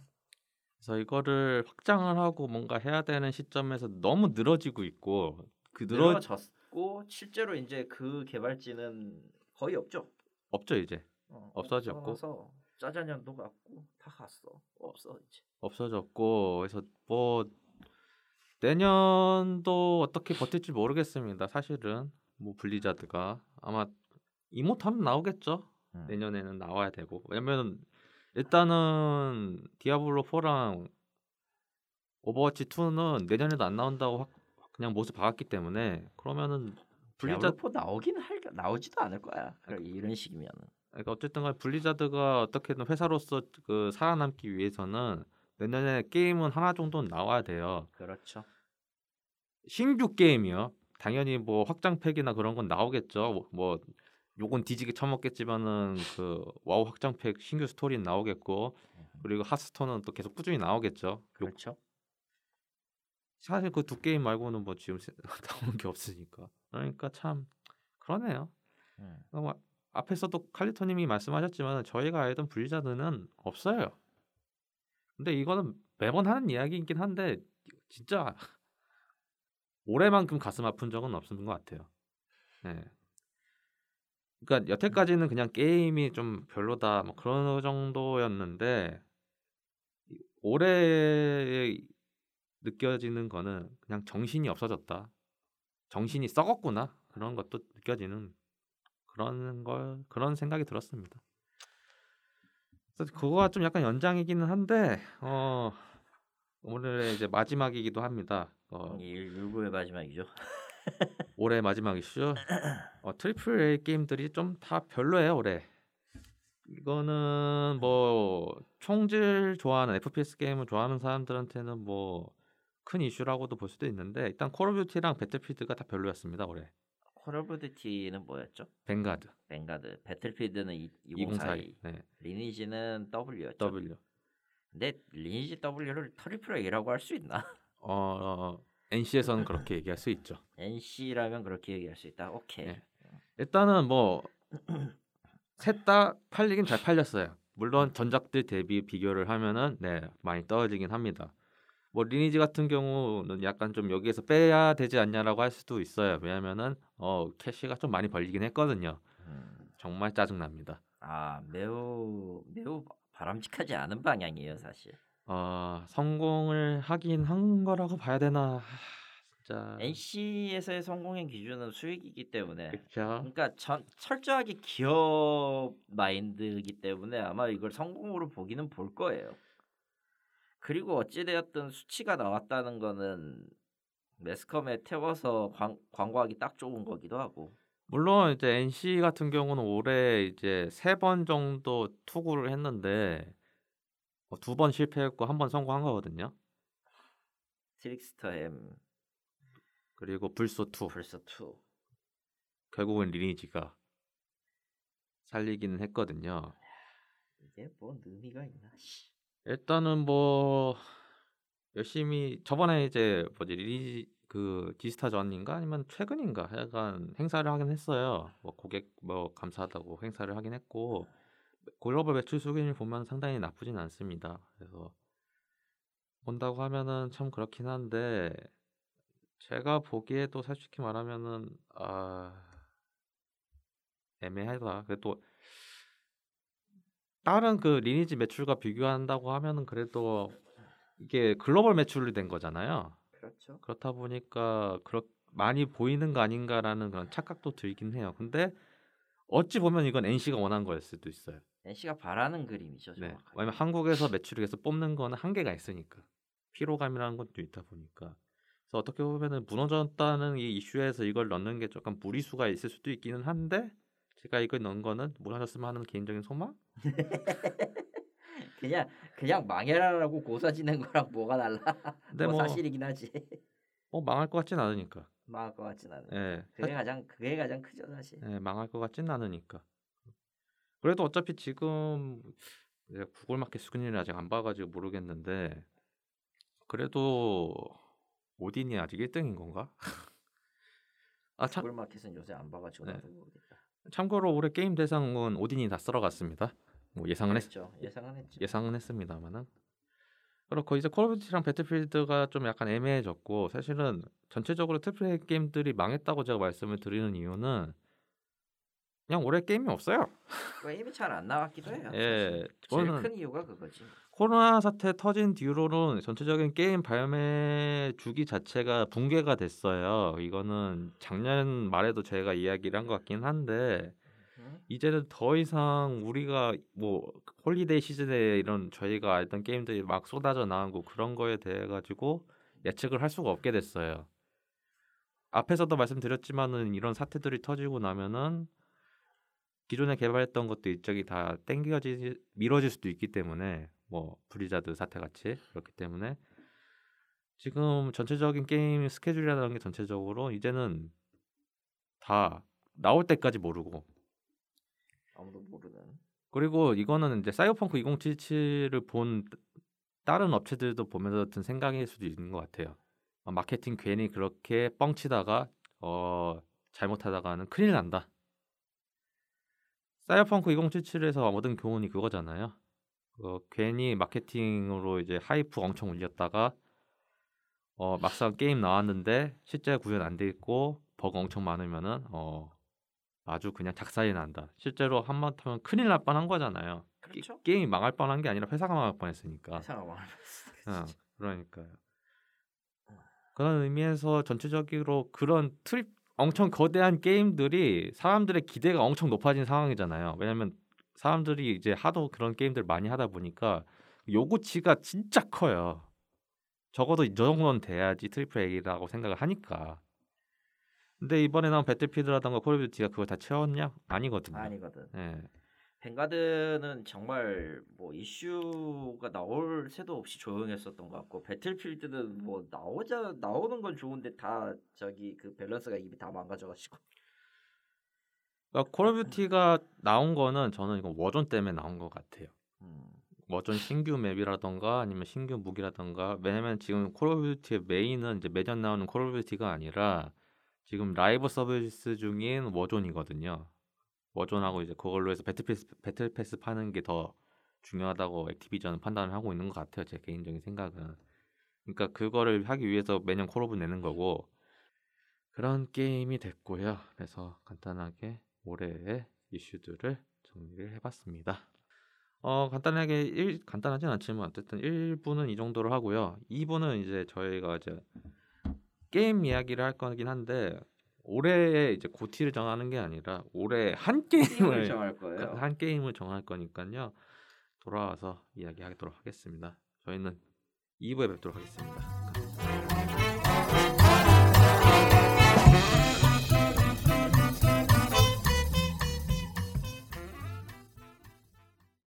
그래서 이거를 확장을 하고 뭔가 해야 되는 시점에서 너무 늘어지고 있고 그 늘어 늘어졌고 실제로 이제 그 개발진은 거의 없죠. 없죠 이제 어, 없어졌고. 짜자년도 갔고 다 갔어. 없어 이제. 없어졌고 그래서 뭐 내년도 어떻게 버틸지 모르겠습니다. 사실은 뭐 블리자드가 아마 이모탈은 나오겠죠. 음. 내년에는 나와야 되고 왜냐면 일단은 디아블로 4랑 오버워치 2는 내년에도 안 나온다고 확 그냥 못을 박았기 때문에 그러면은 블리자드 블리자드 나오긴 할 나오지도 않을 거야. 그럼 이런 식이면은. 그러니까 어쨌든 간에 블리자드가 어떻게든 회사로서 그 살아남기 위해서는 내년에 게임은 하나 정도는 나와야 돼요. 그렇죠. 신규 게임이요. 당연히 뭐 확장팩이나 그런 건 나오겠죠. 뭐 욕은 뒤지게 처먹겠지만은 그 와우 확장팩 신규 스토리는 나오겠고 그리고 하스스톤은 또 계속 꾸준히 나오겠죠. 요- 그렇죠. 사실 그 두 게임 말고는 뭐 지금 세- 나오는 게 없으니까. 그러니까 참 그러네요. 음. 어, 뭐 앞에서도 칼리토님이 말씀하셨지만 저희가 알던 블리자드는 없어요. 근데 이거는 매번 하는 이야기이긴 한데 진짜 올해만큼 가슴 아픈 적은 없는 것 같아요. 네. 그러니까 여태까지는 그냥 게임이 좀 별로다 뭐 그런 정도였는데 이- 올해 느껴지는 거는 그냥 정신이 없어졌다. 정신이 썩었구나 그런 것도 느껴지는 그런 걸 그런 생각이 들었습니다. 그래서 그거가 좀 약간 연장이기는 한데 어 오늘의 이제 마지막이기도 합니다. 어, 이 일부의 마지막이죠. 올해 마지막이죠. 어, triple A 게임들이 좀 다 별로예요 올해. 이거는 뭐 총질 좋아하는 FPS 게임을 좋아하는 사람들한테는 뭐 큰 이슈라고도 볼 수도 있는데 일단 콜 오브 듀티랑 배틀필드가 다 별로였습니다 올해. 콜 오브 듀티는 뭐였죠? 뱅가드 뱅가드, 배틀필드는 202, 2042 네, 리니지는 W였죠. W 근데 리니지 W를 triple A라고 할 수 있나? 어, 어 NC에서는 그렇게 얘기할 수 있죠. NC라면 그렇게 얘기할 수 있다. 오케이. 네. 일단은 뭐 셋 다 팔리긴 잘 팔렸어요. 물론 전작들 대비 비교를 하면은 네 많이 떨어지긴 합니다. 뭐 리니지 같은 경우는 약간 좀 여기에서 빼야 되지 않냐라고 할 수도 있어요. 왜냐면은 어 캐시가 좀 많이 벌리긴 했거든요. 음. 정말 짜증 납니다. 아 매우 매우 바람직하지 않은 방향이에요 사실. 어 성공을 하긴 한 거라고 봐야 되나? 하, 진짜 NC에서의 성공의 기준은 수익이기 때문에 그렇죠. 그러니까 전, 철저하게 기업 마인드이기 때문에 아마 이걸 성공으로 보기는 볼 거예요. 그리고 어찌되었든 수치가 나왔다는 거는 매스컴에 태워서 광, 광고하기 딱 좋은 거기도 하고 물론 이제 NC 같은 경우는 올해 이제 세 번 정도 투구를 했는데 어, 두번 실패했고 한 번 성공한 거거든요. 트릭스터 M 그리고 불소 2 불소 2 결국은 리니지가 살리기는 했거든요. 이게 뭔 의미가 있나? 일단은 뭐 열심히 저번에 이제 뭐지 리니지 그 지스타 전인가 아니면 최근인가 약간 행사를 하긴 했어요. 뭐 고객 뭐 감사하다고 행사를 하긴 했고 글로벌 매출 수준을 보면 상당히 나쁘진 않습니다. 그래서 본다고 하면은 참 그렇긴 한데 제가 보기에도 솔직히 말하면은 아 애매하다. 그래도 다른 그 리니지 매출과 비교한다고 하면은 그래도 이게 글로벌 매출이 된 거잖아요. 그렇죠. 그렇다 보니까 그렇 많이 보이는 거 아닌가라는 그런 착각도 들긴 해요. 근데 어찌 보면 이건 NC가 원한 거일 수도 있어요. NC가 바라는 그림이죠. 네. 정확하게. 왜냐면 한국에서 매출을 계속 뽑는 거는 한계가 있으니까 피로감이라는 것도 있다 보니까 그래서 어떻게 보면은 무너졌다는 이 이슈에서 이걸 넣는 게 조금 무리수가 있을 수도 있기는 한데 제가 이걸 넣은 거는 무너졌으면 하는 개인적인 소망? 그냥 그냥 망해라라고 고사 지는 거랑 뭐가 달라? 근데 뭐 뭐, 사실이긴 하지. 뭐 망할 것 같진 않으니까. 망할 것 같진 않아. 예. 그게 가장 그게 가장 크죠 사실. 예, 망할 것 같진 않으니까. 그래도 어차피 지금 내가 구글 마켓 수준을 아직 안 봐가지고 모르겠는데 그래도 오딘이 아직 1등인 건가? 아 참, 구글 마켓은 요새 안 봐가지고 네. 나도 모르겠다. 참고로 올해 게임 대상은 오딘이 다 쓸어갔습니다. 뭐 예상은 했, 그렇죠. 예상은 했죠. 예상은 했습니다만은 그렇고 이제 콜 오브 듀티랑 배틀필드가 좀 약간 애매해졌고 사실은 전체적으로 A 게임들이 망했다고 제가 말씀을 드리는 이유는 그냥 올해 게임이 없어요. 게임이 잘 안 나왔기도 해요. 예. 제일 저는 큰 이유가 그거지. 코로나 사태 터진 뒤로는 전체적인 게임 발매 주기 자체가 붕괴가 됐어요. 이거는 작년 말에도 제가 이야기를 한 것 같긴 한데 음? 이제는 더 이상 우리가 뭐 holiday season에 이런 저희가 알던 게임들이 막 쏟아져 나오고 그런 거에 대해 가지고 예측을 할 수가 없게 됐어요. 앞에서도 말씀드렸지만은 이런 사태들이 터지고 나면은 기존에 개발했던 것도 일정이 다 땡겨지 미뤄질 수도 있기 때문에 뭐 블리자드 사태 같이 그렇기 때문에 지금 전체적인 게임 스케줄이라는 게 전체적으로 이제는 다 나올 때까지 모르고 아무도 모르는. 그리고 이거는 이제 사이버펑크 2077을 본 다른 업체들도 보면서 든 생각일 수도 있는 것 같아요. 어, 마케팅 괜히 그렇게 뻥치다가 어 잘못하다가는 큰일 난다. 사이버펑크 2077에서 얻은 교훈이 그거잖아요. 어, 괜히 마케팅으로 이제 hype 엄청 올렸다가 어, 막상 게임 나왔는데 실제 구현 안 돼 있고 버그 엄청 많으면은 어, 아주 그냥 작살이 난다. 실제로 하마터면 큰일 날 뻔한 거잖아요. 게, 그렇죠. 게임이 망할 뻔한 게 아니라 회사가 망할 뻔했으니까. 상황 어, 그러니까요. 그런 의미에서 전체적으로 그런 트립 엄청 거대한 게임들이 사람들의 기대가 엄청 높아진 상황이잖아요. 왜냐하면 사람들이 이제 하도 그런 게임들 많이 하다 보니까 요구치가 진짜 커요. 적어도 이 정도는 돼야지 triple A라고 생각을 하니까. 근데 이번에 나온 배틀필드라던가 콜 오브 듀티가 그걸 다 채웠냐? 아니거든요. 아니거든. 예. 뱅가드는 정말 뭐 이슈가 나올 새도 없이 조용했었던 것 같고 배틀필드는 뭐 나오자 나오는 건 좋은데 다 저기 그 밸런스가 이미 다 망가져가지고 그러니까 콜 오브 듀티가 나온 거는 저는 이거 워존 때문에 나온 것 같아요. 음, 워존 신규 맵이라던가 아니면 신규 무기라던가 왜냐면 지금 콜 오브 듀티의 메인은 이제 매년 나오는 콜 오브 듀티가 아니라 지금 라이브 서비스 중인 워존이거든요. Warzone하고 이제 그걸로 해서 battle pass battle pass 파는 게 더 중요하다고 Activision은 판단을 하고 있는 것 같아요. 제 개인적인 생각은. 그러니까 그거를 하기 위해서 매년 Call of 내는 거고 그런 게임이 됐고요. 그래서 간단하게 올해의 이슈들을 정리를 해봤습니다. 어 간단하게 일 간단하진 않지만 어쨌든 1부는 이 정도로 하고요. 2부는 이제 저희가 이제 게임 이야기를 할 거긴 한데 올해 이제 고티를 정하는 게 아니라 올해 한 게임을 정할 거예요. 한 게임을 정할 거니까요. 돌아와서 이야기하도록 하겠습니다. 저희는 2부에 뵙도록 하겠습니다.